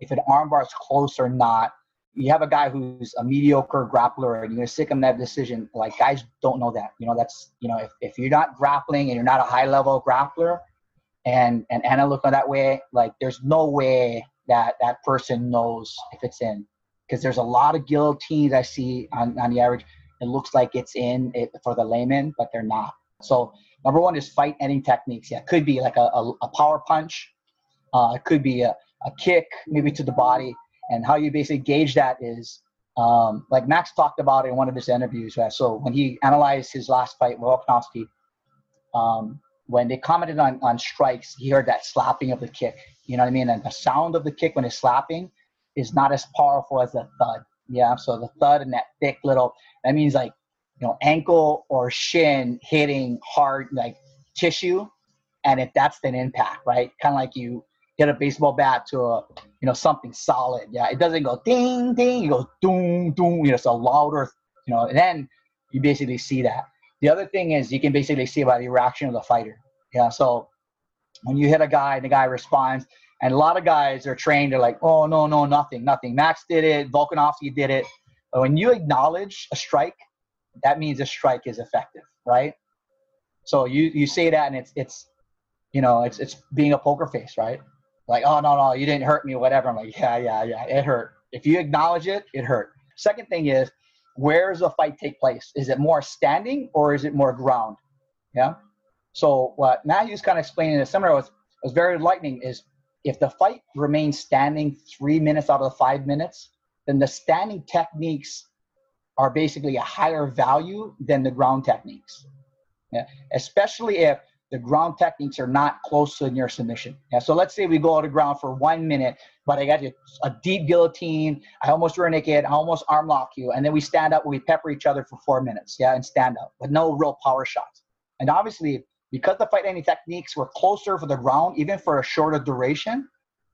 if an armbar is close or not. You have a guy who's a mediocre grappler and you're gonna stick him that decision. Like guys don't know that. You know that's you know if, if you're not grappling and you're not a high level grappler, and and on that way, like there's no way that that person knows if it's in because there's a lot of guillotines I see on, on the average. It looks like it's in it for the layman, but they're not. So number one is fight ending techniques. Yeah, it could be like a, a, a power punch. Uh, it could be a, a kick, maybe to the body. And how you basically gauge that is um, like Max talked about in one of his interviews. Right? So when he analyzed his last fight with Volkanovski, um, when they commented on, on strikes, he heard that slapping of the kick. You know what I mean? And the sound of the kick when it's slapping is not as powerful as the thud. Yeah. So the thud and that thick little, that means like, you know, ankle or shin hitting hard, like tissue. And if that's an impact, right? Kind of like you hit a baseball bat to a, you know, something solid. Yeah. It doesn't go ding, ding. It goes doom, doom. You know, it's a louder, you know, and then you basically see that. The other thing is you can basically see by the reaction of the fighter. Yeah. So when you hit a guy and the guy responds, and a lot of guys are trained, they're like, oh, no, no, nothing, nothing. Max did it. Volkanovski did it. But when you acknowledge a strike, that means a strike is effective, right? So you, you say that and it's, it's, you know, it's, it's being a poker face, right? Like, oh, no, no, you didn't hurt me whatever. I'm like, yeah, yeah, yeah, it hurt. If you acknowledge it, it hurt. Second thing is, where does the fight take place? Is it more standing or is it more ground? Yeah. So what Matt Hume's kind of explaining in the seminar was, was very enlightening is if the fight remains standing three minutes out of the five minutes, then the standing techniques are basically a higher value than the ground techniques. Yeah. Especially if the ground techniques are not close to near submission. Yeah, so let's say we go all to ground for one minute, but I got you a deep guillotine. I almost rear naked. I almost arm lock you, and then we stand up. We pepper each other for four minutes. Yeah, and stand up, but no real power shots. And obviously, because the fight ending techniques were closer for the ground, even for a shorter duration,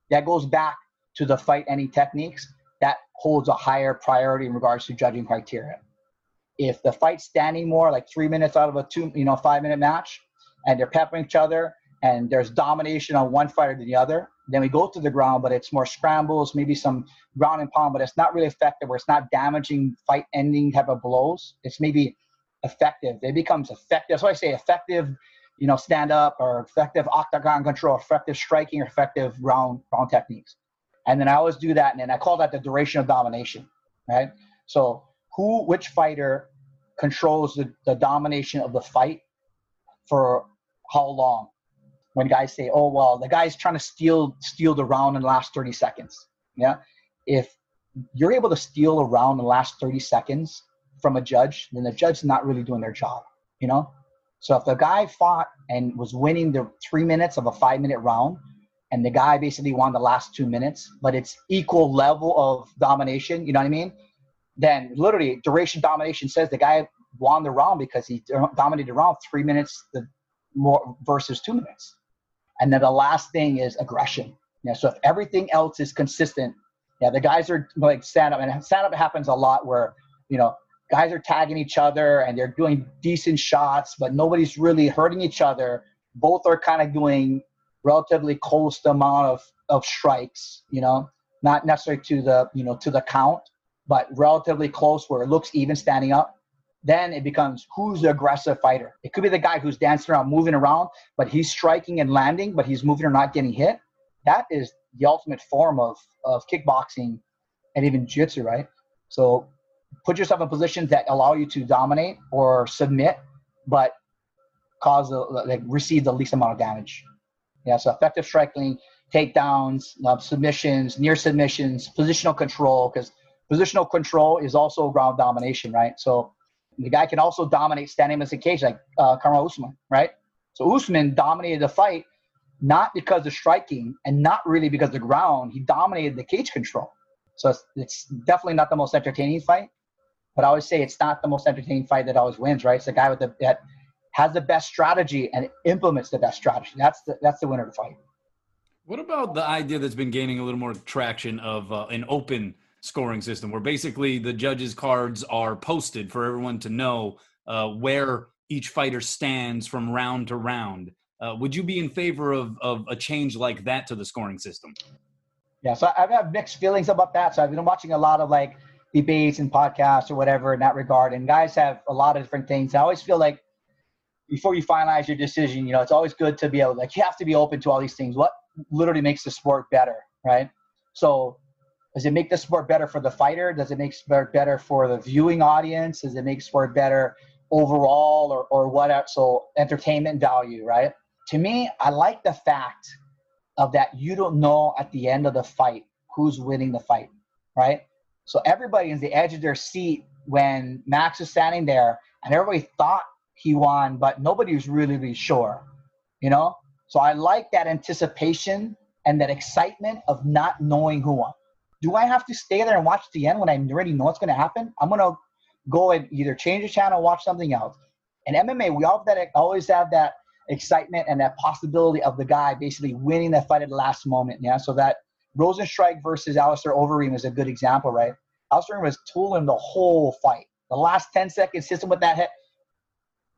that goes back to the fight ending techniques. That holds a higher priority in regards to judging criteria. If the fight's standing more, like three minutes out of a two, you know, five minute match, and they're peppering each other and there's domination on one fighter than the other. Then we go to the ground, but it's more scrambles, maybe some ground and pound, but it's not really effective or it's not damaging fight ending type of blows. It's maybe effective. It becomes effective. That's why I say effective, you know, stand up or effective octagon control, effective striking or effective ground ground techniques. And then I always do that, and then I call that the duration of domination, right? So who, which fighter controls the, the domination of the fight for how long? When guys say, "Oh well, the guy's trying to steal steal the round in the last 30 seconds," yeah. If you're able to steal a round in the last 30 seconds from a judge, then the judge's not really doing their job, you know. So if the guy fought and was winning the three minutes of a five minute round, and the guy basically won the last two minutes, but it's equal level of domination, you know what I mean? Then literally duration domination says the guy won the round because he dominated the round three minutes the more versus two minutes. And then the last thing is aggression. Yeah. So if everything else is consistent, yeah, the guys are like stand up, and stand up happens a lot where you know guys are tagging each other and they're doing decent shots, but nobody's really hurting each other. Both are kind of doing relatively close amount of, of strikes, you know, not necessarily to the, you know, to the count, but relatively close where it looks even standing up. Then it becomes who's the aggressive fighter. It could be the guy who's dancing around, moving around, but he's striking and landing, but he's moving or not getting hit. That is the ultimate form of, of kickboxing and even jiu-jitsu, right? So put yourself in positions that allow you to dominate or submit, but cause a, like receive the least amount of damage. Yeah, so effective striking, takedowns, uh, submissions, near submissions, positional control, because positional control is also ground domination, right? So the guy can also dominate standing against a cage, like uh, Kamaru Usman, right? So Usman dominated the fight not because of striking and not really because of the ground. He dominated the cage control. So it's, it's definitely not the most entertaining fight, but I always say it's not the most entertaining fight that always wins, right? It's the guy with the that has the best strategy and implements the best strategy. That's the that's the winner of the fight. What about the idea that's been gaining a little more traction of uh, an open scoring system, where basically the judges' cards are posted for everyone to know uh, where each fighter stands from round to round? Uh, would you be in favor of, of a change like that to the scoring system? Yeah, so I've had mixed feelings about that. So I've been watching a lot of like debates and podcasts or whatever in that regard. And guys have a lot of different things. I always feel like before you finalize your decision, you know, it's always good to be able, like, you have to be open to all these things. What literally makes the sport better, right? So, does it make the sport better for the fighter? Does it make sport better for the viewing audience? Does it make sport better overall or, or whatever? So, entertainment value, right? To me, I like the fact of that you don't know at the end of the fight who's winning the fight, right? So everybody is the edge of their seat when Max is standing there, and everybody thought he won, but nobody was really, really sure, you know? So I like that anticipation and that excitement of not knowing who won. Do I have to stay there and watch the end when I already know what's going to happen? I'm going to go and either change the channel, watch something else. In MMA, we all that, always have that excitement and that possibility of the guy basically winning that fight at the last moment. Yeah, so that Rozenstruik versus Alistair Overeem is a good example, right? Alistair was tooling the whole fight. The last 10 seconds, him with that hit,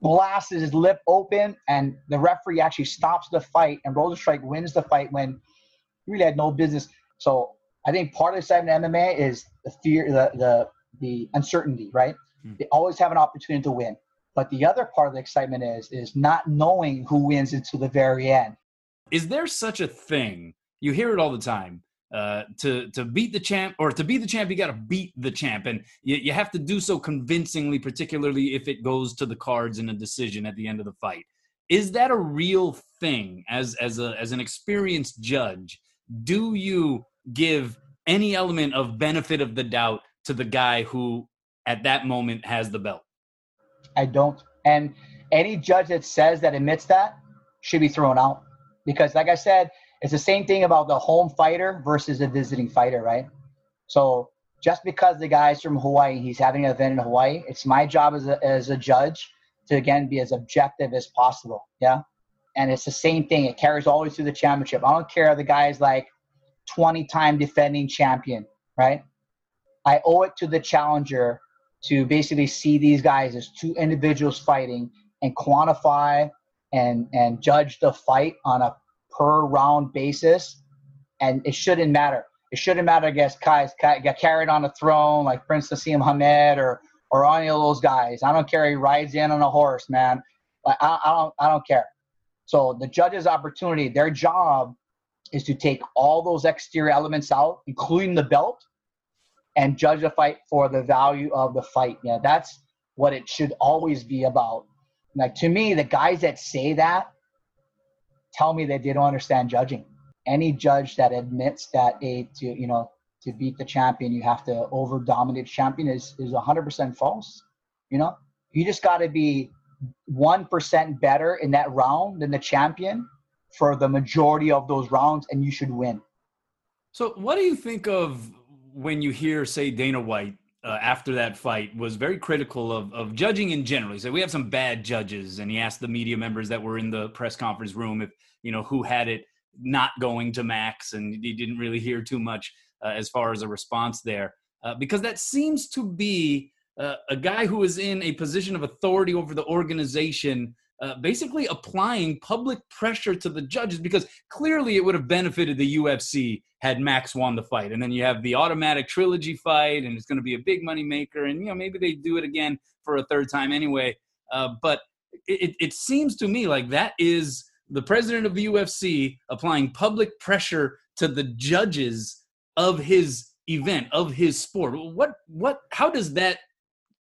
blasts his lip open, and the referee actually stops the fight, and Rozenstruik wins the fight when he really had no business. So I think part of the excitement in MMA is the fear, the the the uncertainty, right? Mm. They always have an opportunity to win. But the other part of the excitement is is not knowing who wins until the very end. Is there such a thing? You hear it all the time. Uh, to to beat the champ or to be the champ, you got to beat the champ, and you, you have to do so convincingly, particularly if it goes to the cards in a decision at the end of the fight. Is that a real thing? As as a as an experienced judge, do you give any element of benefit of the doubt to the guy who at that moment has the belt? I don't. And any judge that says that admits that should be thrown out. Because, like I said, it's the same thing about the home fighter versus a visiting fighter, right? So just because the guy's from Hawaii, he's having an event in Hawaii, it's my job as a, as a judge to, again, be as objective as possible. Yeah. And it's the same thing. It carries all the way through the championship. I don't care if the guy's like 20 time defending champion, right? I owe it to the challenger to basically see these guys as two individuals fighting and quantify and and judge the fight on a per round basis. And it shouldn't matter. It shouldn't matter against guys got carried on a throne like prince Naseem Hamed or or any of those guys. I don't care. He rides in on a horse man. Like, I, I don't i don't care. So the judge's opportunity their job is to take all those exterior elements out, including the belt, and judge a fight for the value of the fight. Yeah, that's what it should always be about. Like to me, the guys that say that tell me that they don't understand judging. Any judge that admits that a to you know to beat the champion you have to over dominate champion is is 100% false. You know, you just got to be one percent better in that round than the champion for the majority of those rounds, and you should win. So, what do you think of when you hear, say, Dana White uh, after that fight was very critical of, of judging in general. He said we have some bad judges, and he asked the media members that were in the press conference room if you know who had it not going to Max, and he didn't really hear too much uh, as far as a response there, uh, because that seems to be uh, a guy who is in a position of authority over the organization uh, basically applying public pressure to the judges because clearly it would have benefited the UFC had Max won the fight. And then you have the automatic trilogy fight, and it's going to be a big money maker. And, you know, maybe they do it again for a third time anyway. Uh, but it, it seems to me like that is the president of the UFC applying public pressure to the judges of his event, of his sport. What, what, how does that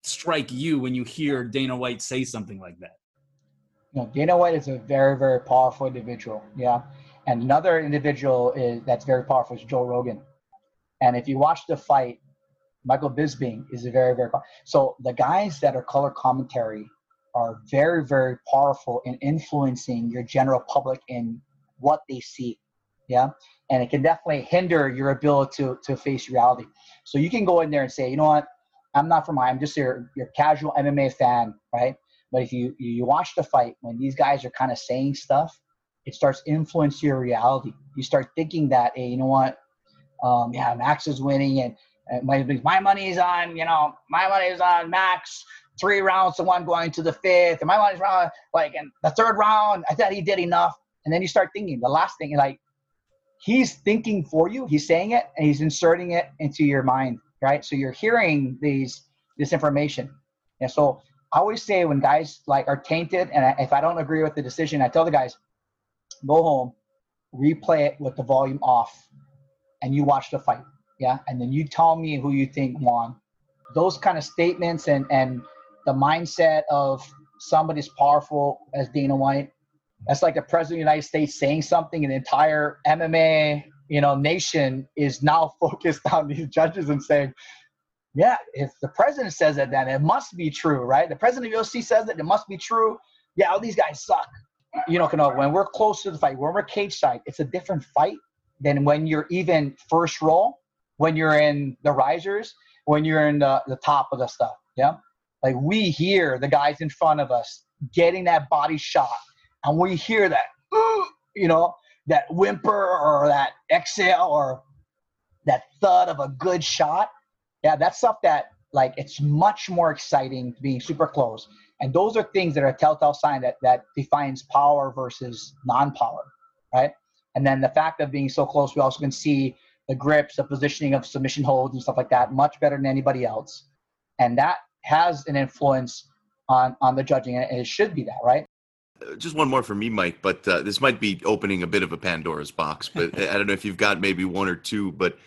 strike you when you hear Dana White say something like that? You know, Dana White is a very, very powerful individual. Yeah. And another individual is that's very powerful is Joe Rogan. And if you watch the fight, Michael Bisping is a very, very powerful. So the guys that are color commentary are very, very powerful in influencing your general public in what they see. Yeah. And it can definitely hinder your ability to, to face reality. So you can go in there and say, you know what? I'm not from I'm just your, your casual MMA fan, right? But if you you watch the fight when these guys are kind of saying stuff, it starts influencing your reality. You start thinking that, hey, you know what? Um, yeah, Max is winning, and, and my my money's on you know my money's on Max. Three rounds to one going to the fifth, and my money's on like in the third round. I thought he did enough, and then you start thinking the last thing like he's thinking for you. He's saying it and he's inserting it into your mind, right? So you're hearing these this information, and so I always say when guys like are tainted, and I, if I don't agree with the decision, I tell the guys, go home, replay it with the volume off, and you watch the fight. Yeah, and then you tell me who you think won. Those kind of statements and and the mindset of somebody's powerful as Dana White. That's like the president of the United States saying something, and the entire MMA, you know, nation is now [laughs] focused on these judges and saying, yeah, if the president says it, then it must be true, right? The president of UFC says it, it must be true. Yeah, all these guys suck. You know, when we're close to the fight, when we're cage side, it's a different fight than when you're even first roll, when you're in the risers, when you're in the, the top of the stuff. Yeah. Like we hear the guys in front of us getting that body shot, and we hear that, [gasps] you know, that whimper or that exhale or that thud of a good shot yeah, that's stuff that like it's much more exciting to being super close. And those are things that are a telltale sign that that defines power versus non-power, right? And then the fact of being so close, we also can see the grips, the positioning of submission holds and stuff like that much better than anybody else. And that has an influence on on the judging, and it should be that, right? Just one more for me, Mike, but uh, this might be opening a bit of a Pandora's box. But [laughs] I don't know if you've got maybe one or two. But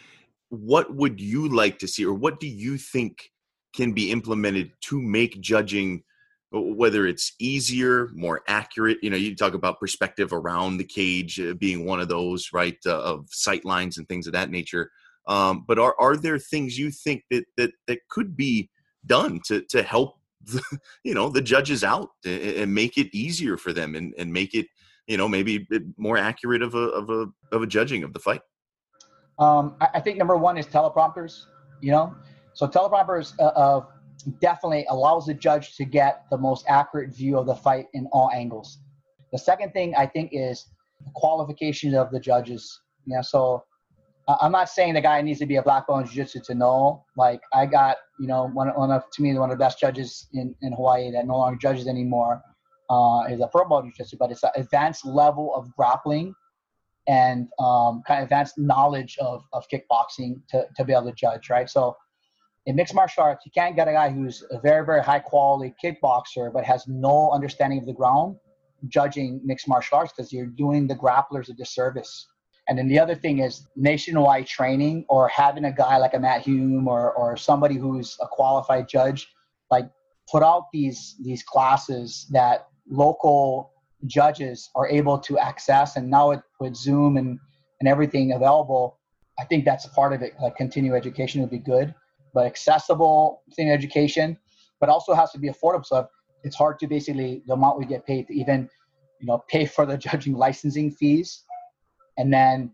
what would you like to see or what do you think can be implemented to make judging whether it's easier more accurate? You know you talk about perspective around the cage uh, being one of those right uh, of sight lines and things of that nature. Um, but are, are there things you think that that that could be done to to help [laughs] the, you know the judges out and make it easier for them and, and make it you know maybe more accurate of a of a of a judging of the fight um, I, I, think number one is teleprompters. You know, so teleprompters uh, uh, definitely allows the judge to get the most accurate view of the fight in all angles. The second thing I think is the qualifications of the judges. Yeah, so uh, I'm not saying the guy needs to be a black belt in jiu-jitsu to know. Like I got, you know, one, one of to me one of the best judges in, in Hawaii that no longer judges anymore uh, is a pro belt jiu-jitsu, but it's an advanced level of grappling and um, kind of advanced knowledge of, of kickboxing to, to be able to judge, right? So in mixed martial arts, you can't get a guy who's a very, very high quality kickboxer but has no understanding of the ground judging mixed martial arts because you're doing the grapplers a disservice. And then the other thing is nationwide training or having a guy like a Matt Hume or, or somebody who's a qualified judge, like put out these these classes that local judges are able to access. And now with, with Zoom and, and everything available, I think that's part of it. Like continuing education would be good, but accessible continuing education, but also has to be affordable. So it's hard to basically the amount we get paid to even, you know, pay for the [laughs] judging licensing fees and then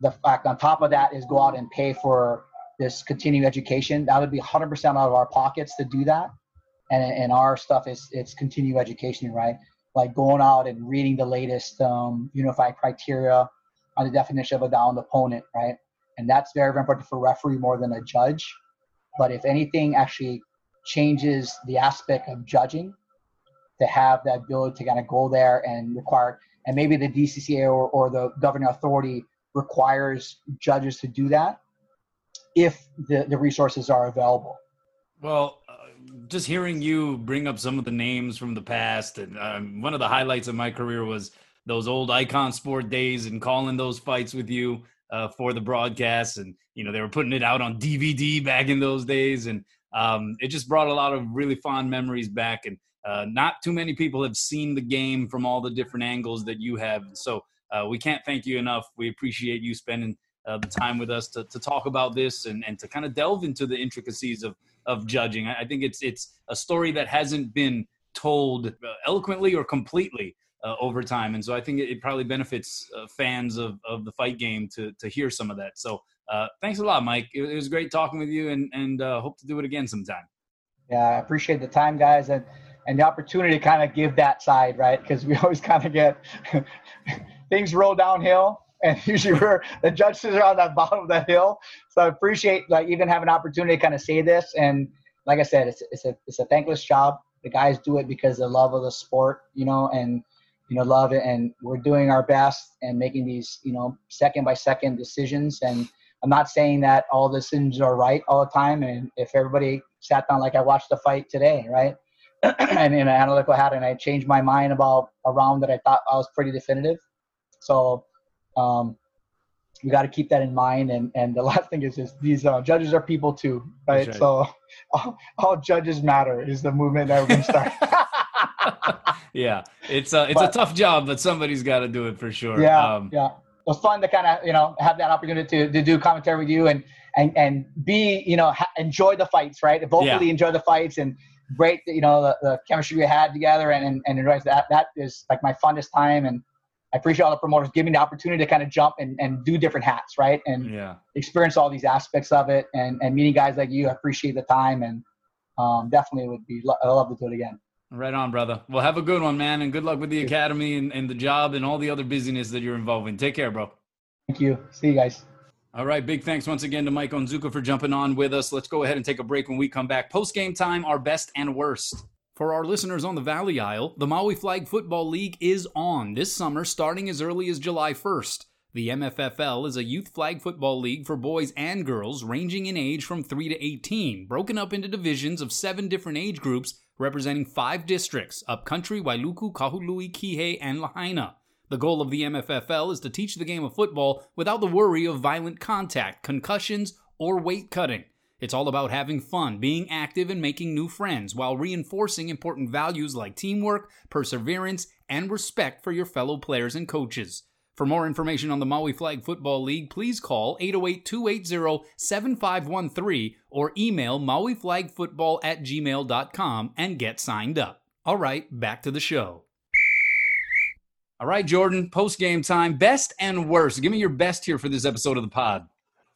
the fact on top of that is go out and pay for this continuing education. That would be 100% out of our pockets to do that. And, and our stuff is it's continuing education, right? Like going out and reading the latest um, unified criteria on the definition of a downed opponent, right? And that's very, very important for referee more than a judge. But if anything actually changes the aspect of judging, to have that ability to kind of go there and require and maybe the DCCA or, or the governing authority requires judges to do that if the, the resources are available. Well, just hearing you bring up some of the names from the past, and um, one of the highlights of my career was those old icon sport days and calling those fights with you uh, for the broadcast, and you know they were putting it out on DVD back in those days, and um, it just brought a lot of really fond memories back. And uh, not too many people have seen the game from all the different angles that you have. So uh, we can't thank you enough. We appreciate you spending uh, the time with us to, to talk about this and, and to kind of delve into the intricacies of, of judging. I, think it's it's a story that hasn't been told uh, eloquently or completely uh, over time, and so I think it, it probably benefits uh, fans of, of the fight game to to hear some of that. So thanks a lot, Mike. It, it, was great talking with you, and and hope to do it again sometime. Yeah, I appreciate the time, guys, and and the opportunity to kind of give that side, right? Because we [laughs] always kind of get [laughs] things roll downhill, and [laughs] usually we're the judges are on the bottom of the hill. So I appreciate like even having an opportunity to kind of say this. And like I said, it's it's a it's a thankless job. The guys do it because of love of the sport, you know, and you know love it, and we're doing our best and making these you know second by second decisions. And I'm not saying that all the decisions are right all the time. And if everybody sat down like I watched the fight today, right? [clears throat] and in an analytical hat, and I changed my mind about a round that I thought I was pretty definitive. So um, we got to keep that in mind. And and the [laughs] last thing is, is these uh, judges are people too, right? right. So all, all, judges matter is the movement that we're going to start. [laughs] yeah, it's a it's but, a tough job, but somebody's got to do it for sure. Yeah, um, yeah. It was fun to kind of you know have that opportunity to, to do commentary with you and and and be you know ha- enjoy the fights, right? Vocally yeah. enjoy the fights and great, you know, the, the chemistry we had together and, and, and that, that is like my funnest time. And I appreciate all the promoters giving the opportunity to kind of jump and, and do different hats, right? And yeah. experience all these aspects of it and, and meeting guys like you. I appreciate the time and um, definitely would be, I love to do it again. Right on, brother. Well, have a good one, man. And good luck with the academy and, and the job and all the other busyness that you're involved in. Take care, bro. Thank you. See you guys. All right, big thanks once again to Mike Onzuka for jumping on with us. Let's go ahead and take a break when we come back. Post game time, our best and worst. For our listeners on the Valley Isle, the Maui Flag Football League is on this summer starting as early as July 1st. The MFFL is a youth flag football league for boys and girls ranging in age from 3 to 18, broken up into divisions of seven different age groups representing five districts Upcountry, Wailuku, Kahului, Kihei, and Lahaina. The goal of the MFFL is to teach the game of football without the worry of violent contact, concussions, or weight cutting. It's all about having fun, being active, and making new friends while reinforcing important values like teamwork, perseverance, and respect for your fellow players and coaches. For more information on the Maui Flag Football League, please call 808 280 7513 or email mauiflagfootball at gmail.com and get signed up. All right, back to the show. All right, Jordan, post game time. Best and worst. Give me your best here for this episode of the pod.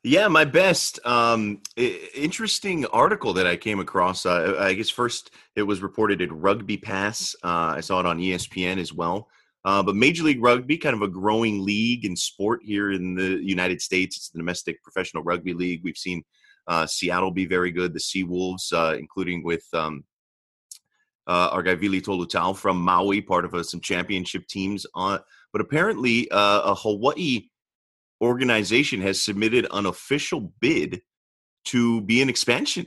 Yeah, my best. Um, interesting article that I came across. Uh, I guess first it was reported at Rugby Pass. Uh, I saw it on ESPN as well. Uh, but Major League Rugby, kind of a growing league in sport here in the United States. It's the domestic professional rugby league. We've seen uh, Seattle be very good. The Sea Wolves, uh, including with um, uh, our guy Vili Tolutau from Maui, part of uh, some championship teams. On, but apparently, uh, a Hawaii organization has submitted an official bid to be an expansion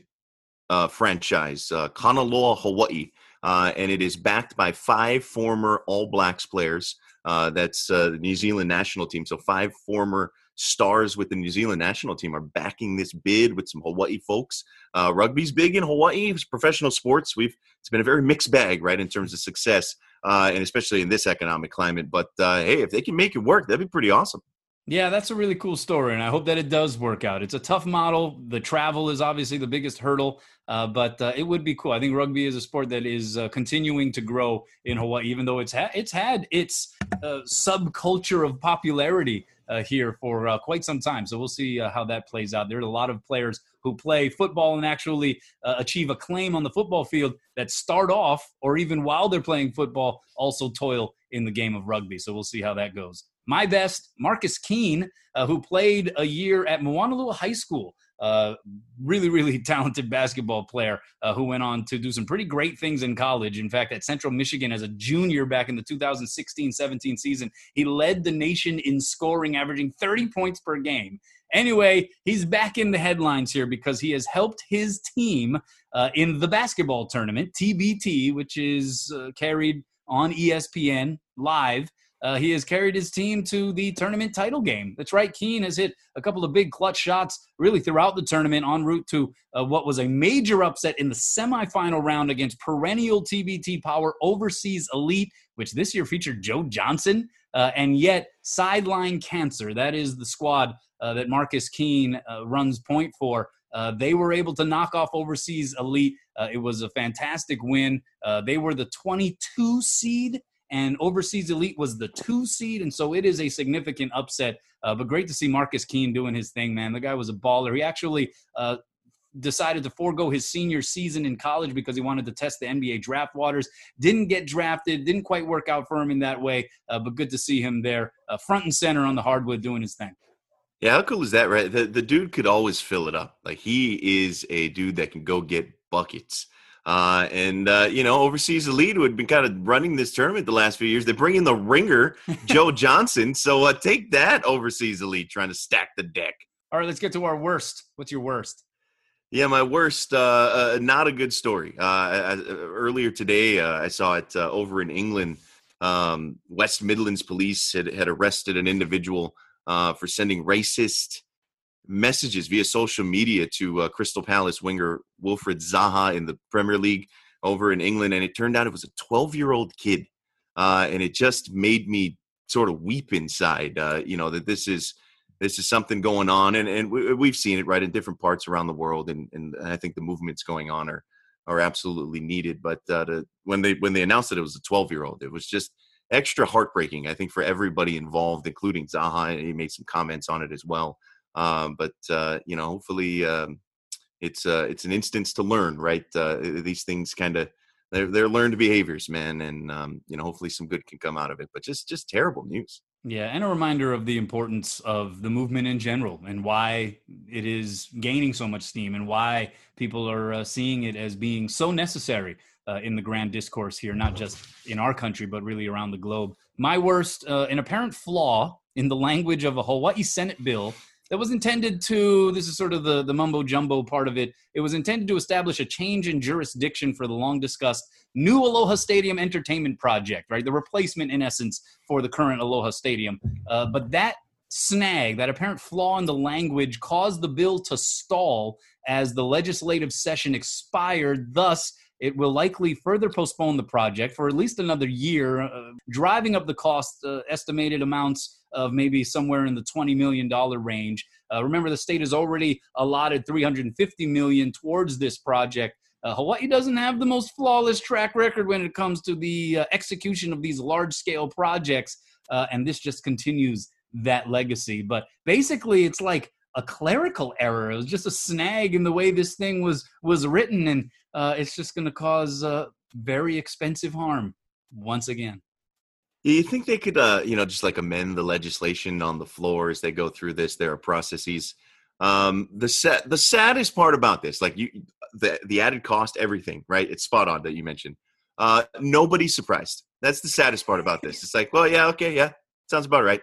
uh, franchise, uh, Kanaloa, Hawaii. uh, and it is backed by five former All Blacks players. Uh, that's uh, the New Zealand national team. So five former stars with the New Zealand national team are backing this bid with some Hawaii folks. Uh, rugby's big in Hawaii. It's professional sports. We've it's been a very mixed bag, right, in terms of success, uh, and especially in this economic climate. But hey, if they can make it work, that'd be pretty awesome. Yeah, that's a really cool story, and I hope that it does work out. It's a tough model. The travel is obviously the biggest hurdle, uh, but uh, it would be cool. I think rugby is a sport that is uh, continuing to grow in Hawaii, even though it's ha- it's had its uh, subculture of popularity uh, here for uh, quite some time. So we'll see how that plays out. There are a lot of players who play football and actually achieve a claim on the football field that start off, or even while they're playing football, also toil in the game of rugby. So we'll see how that goes. My best, Marcus Keene, uh, who played a year at Moanalua High School. Uh, really, really [laughs] talented basketball player uh, who went on to do some pretty great things in college. In fact, at Central Michigan as a junior back in the 2016 17 season, he led the nation in scoring, averaging 30 points per game. Anyway, he's back in the headlines here because he has helped his team uh, in the basketball tournament, TBT, which is uh, carried on ESPN live uh, he has carried his team to the tournament title game. That's right. Keene has hit a couple of big clutch shots really throughout the tournament en route to uh, what was a major upset in the semifinal round against perennial TBT power overseas elite, which this year featured Joe Johnson. Uh, and yet, sideline cancer, that is the squad uh, that Marcus Keene uh, runs point for. Uh, they were able to knock off overseas elite. it was a fantastic win. they were the 22 seed and Overseas Elite was the two seed, and so it is a significant upset. Uh, but great to see Marcus Keene doing his thing, man. The guy was a baller. He actually uh, decided to forego his senior season in college because he wanted to test the NBA draft waters. Didn't get drafted, didn't quite work out for him in that way, uh, but good to see him there, uh, front and center on the hardwood doing his thing. Yeah, how cool is that, right? The, the dude could always fill it up. Like he is a dude that can go get buckets. Uh, and uh, you know, overseas elite who had been kind of running this tournament the last few years. They bring in the ringer, [laughs] Joe Johnson. So uh, take that, overseas elite, trying to stack the deck. All right, let's get to our worst. What's your worst? Yeah, my worst. Uh, uh, not a good story. Uh, I, earlier today, uh, I saw it uh, over in England. Um, West Midlands police had, had arrested an individual uh, for sending racist messages via social media to uh, Crystal Palace winger Wilfried Zaha in the Premier League over in England, and it turned out it was a 12 year old kid, uh, and it just made me sort of weep inside. Uh, you know that this is this is something going on, and and we, have seen it right in different parts around the world, and and I think the movements going on are are absolutely needed. But uh, to, when they when they announced that it was a 12 year old, it was just extra heartbreaking. I think for everybody involved, including Zaha, he made some comments on it as well. Um, but uh, you know, hopefully, um, it's uh, it's an instance to learn, right? Uh, these things kind of they're they're learned behaviors, man, and um, you know, hopefully, some good can come out of it. But just just terrible news. Yeah, and a reminder of the importance of the movement in general and why it is gaining so much steam and why people are uh, seeing it as being so necessary uh, in the grand discourse here, not just in our country, but really around the globe. My worst, uh, an apparent flaw in the language of a Hawaii Senate bill that was intended to this is sort of the, the mumbo jumbo part of it. It was intended to establish a change in jurisdiction for the long discussed new aloha stadium entertainment project right? The replacement in essence for the current aloha stadium. Uh, but that snag that apparent flaw in the language caused the bill to stall as the legislative session expired. Thus it will likely further postpone the project for at least another year, uh, driving up the cost uh, estimated amounts of maybe somewhere in the $20 million range. Uh, remember, the state has already allotted 350 million towards this project. Uh, Hawaii doesn't have the most flawless track record when it comes to the uh, execution of these large scale projects, uh, and this just continues that legacy. But basically, it's like a clerical error. It was just a snag in the way this thing was was written, and uh, it's just going to cause uh, very expensive harm once again. You think they could, uh, you know, just like amend the legislation on the floor as they go through this? There are processes. Um, the set, the saddest part about this, like you, the the added cost, everything, right? It's spot on that you mentioned. Uh, nobody's surprised. That's the saddest part about this. It's like, well, yeah, okay, yeah, sounds about right.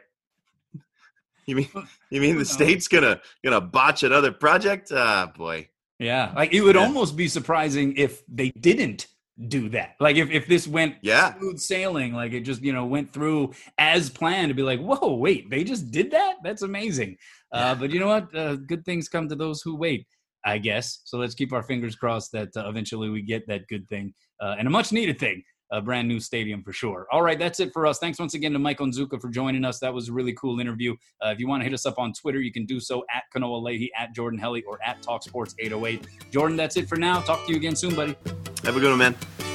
You mean you mean the state's gonna gonna botch another project? Ah, boy. Yeah, like it would yeah. almost be surprising if they didn't do that. Like if, if this went Yeah. smooth sailing, like it just, you know, went through as planned to be like, whoa, wait, they just did that? That's amazing. Uh, but you know what? Uh, good things come to those who wait, I guess. So let's keep our fingers crossed that uh, eventually we get that good thing uh, and a much needed thing. A brand new stadium for sure. All right, that's it for us. Thanks once again to Mike Onzuka for joining us. That was a really cool interview. Uh, if you want to hit us up on Twitter, you can do so at Kanoa Leahy, at Jordan Helle, or at TalkSports 808. Jordan, that's it for now. Talk to you again soon, buddy. Have a good one, man.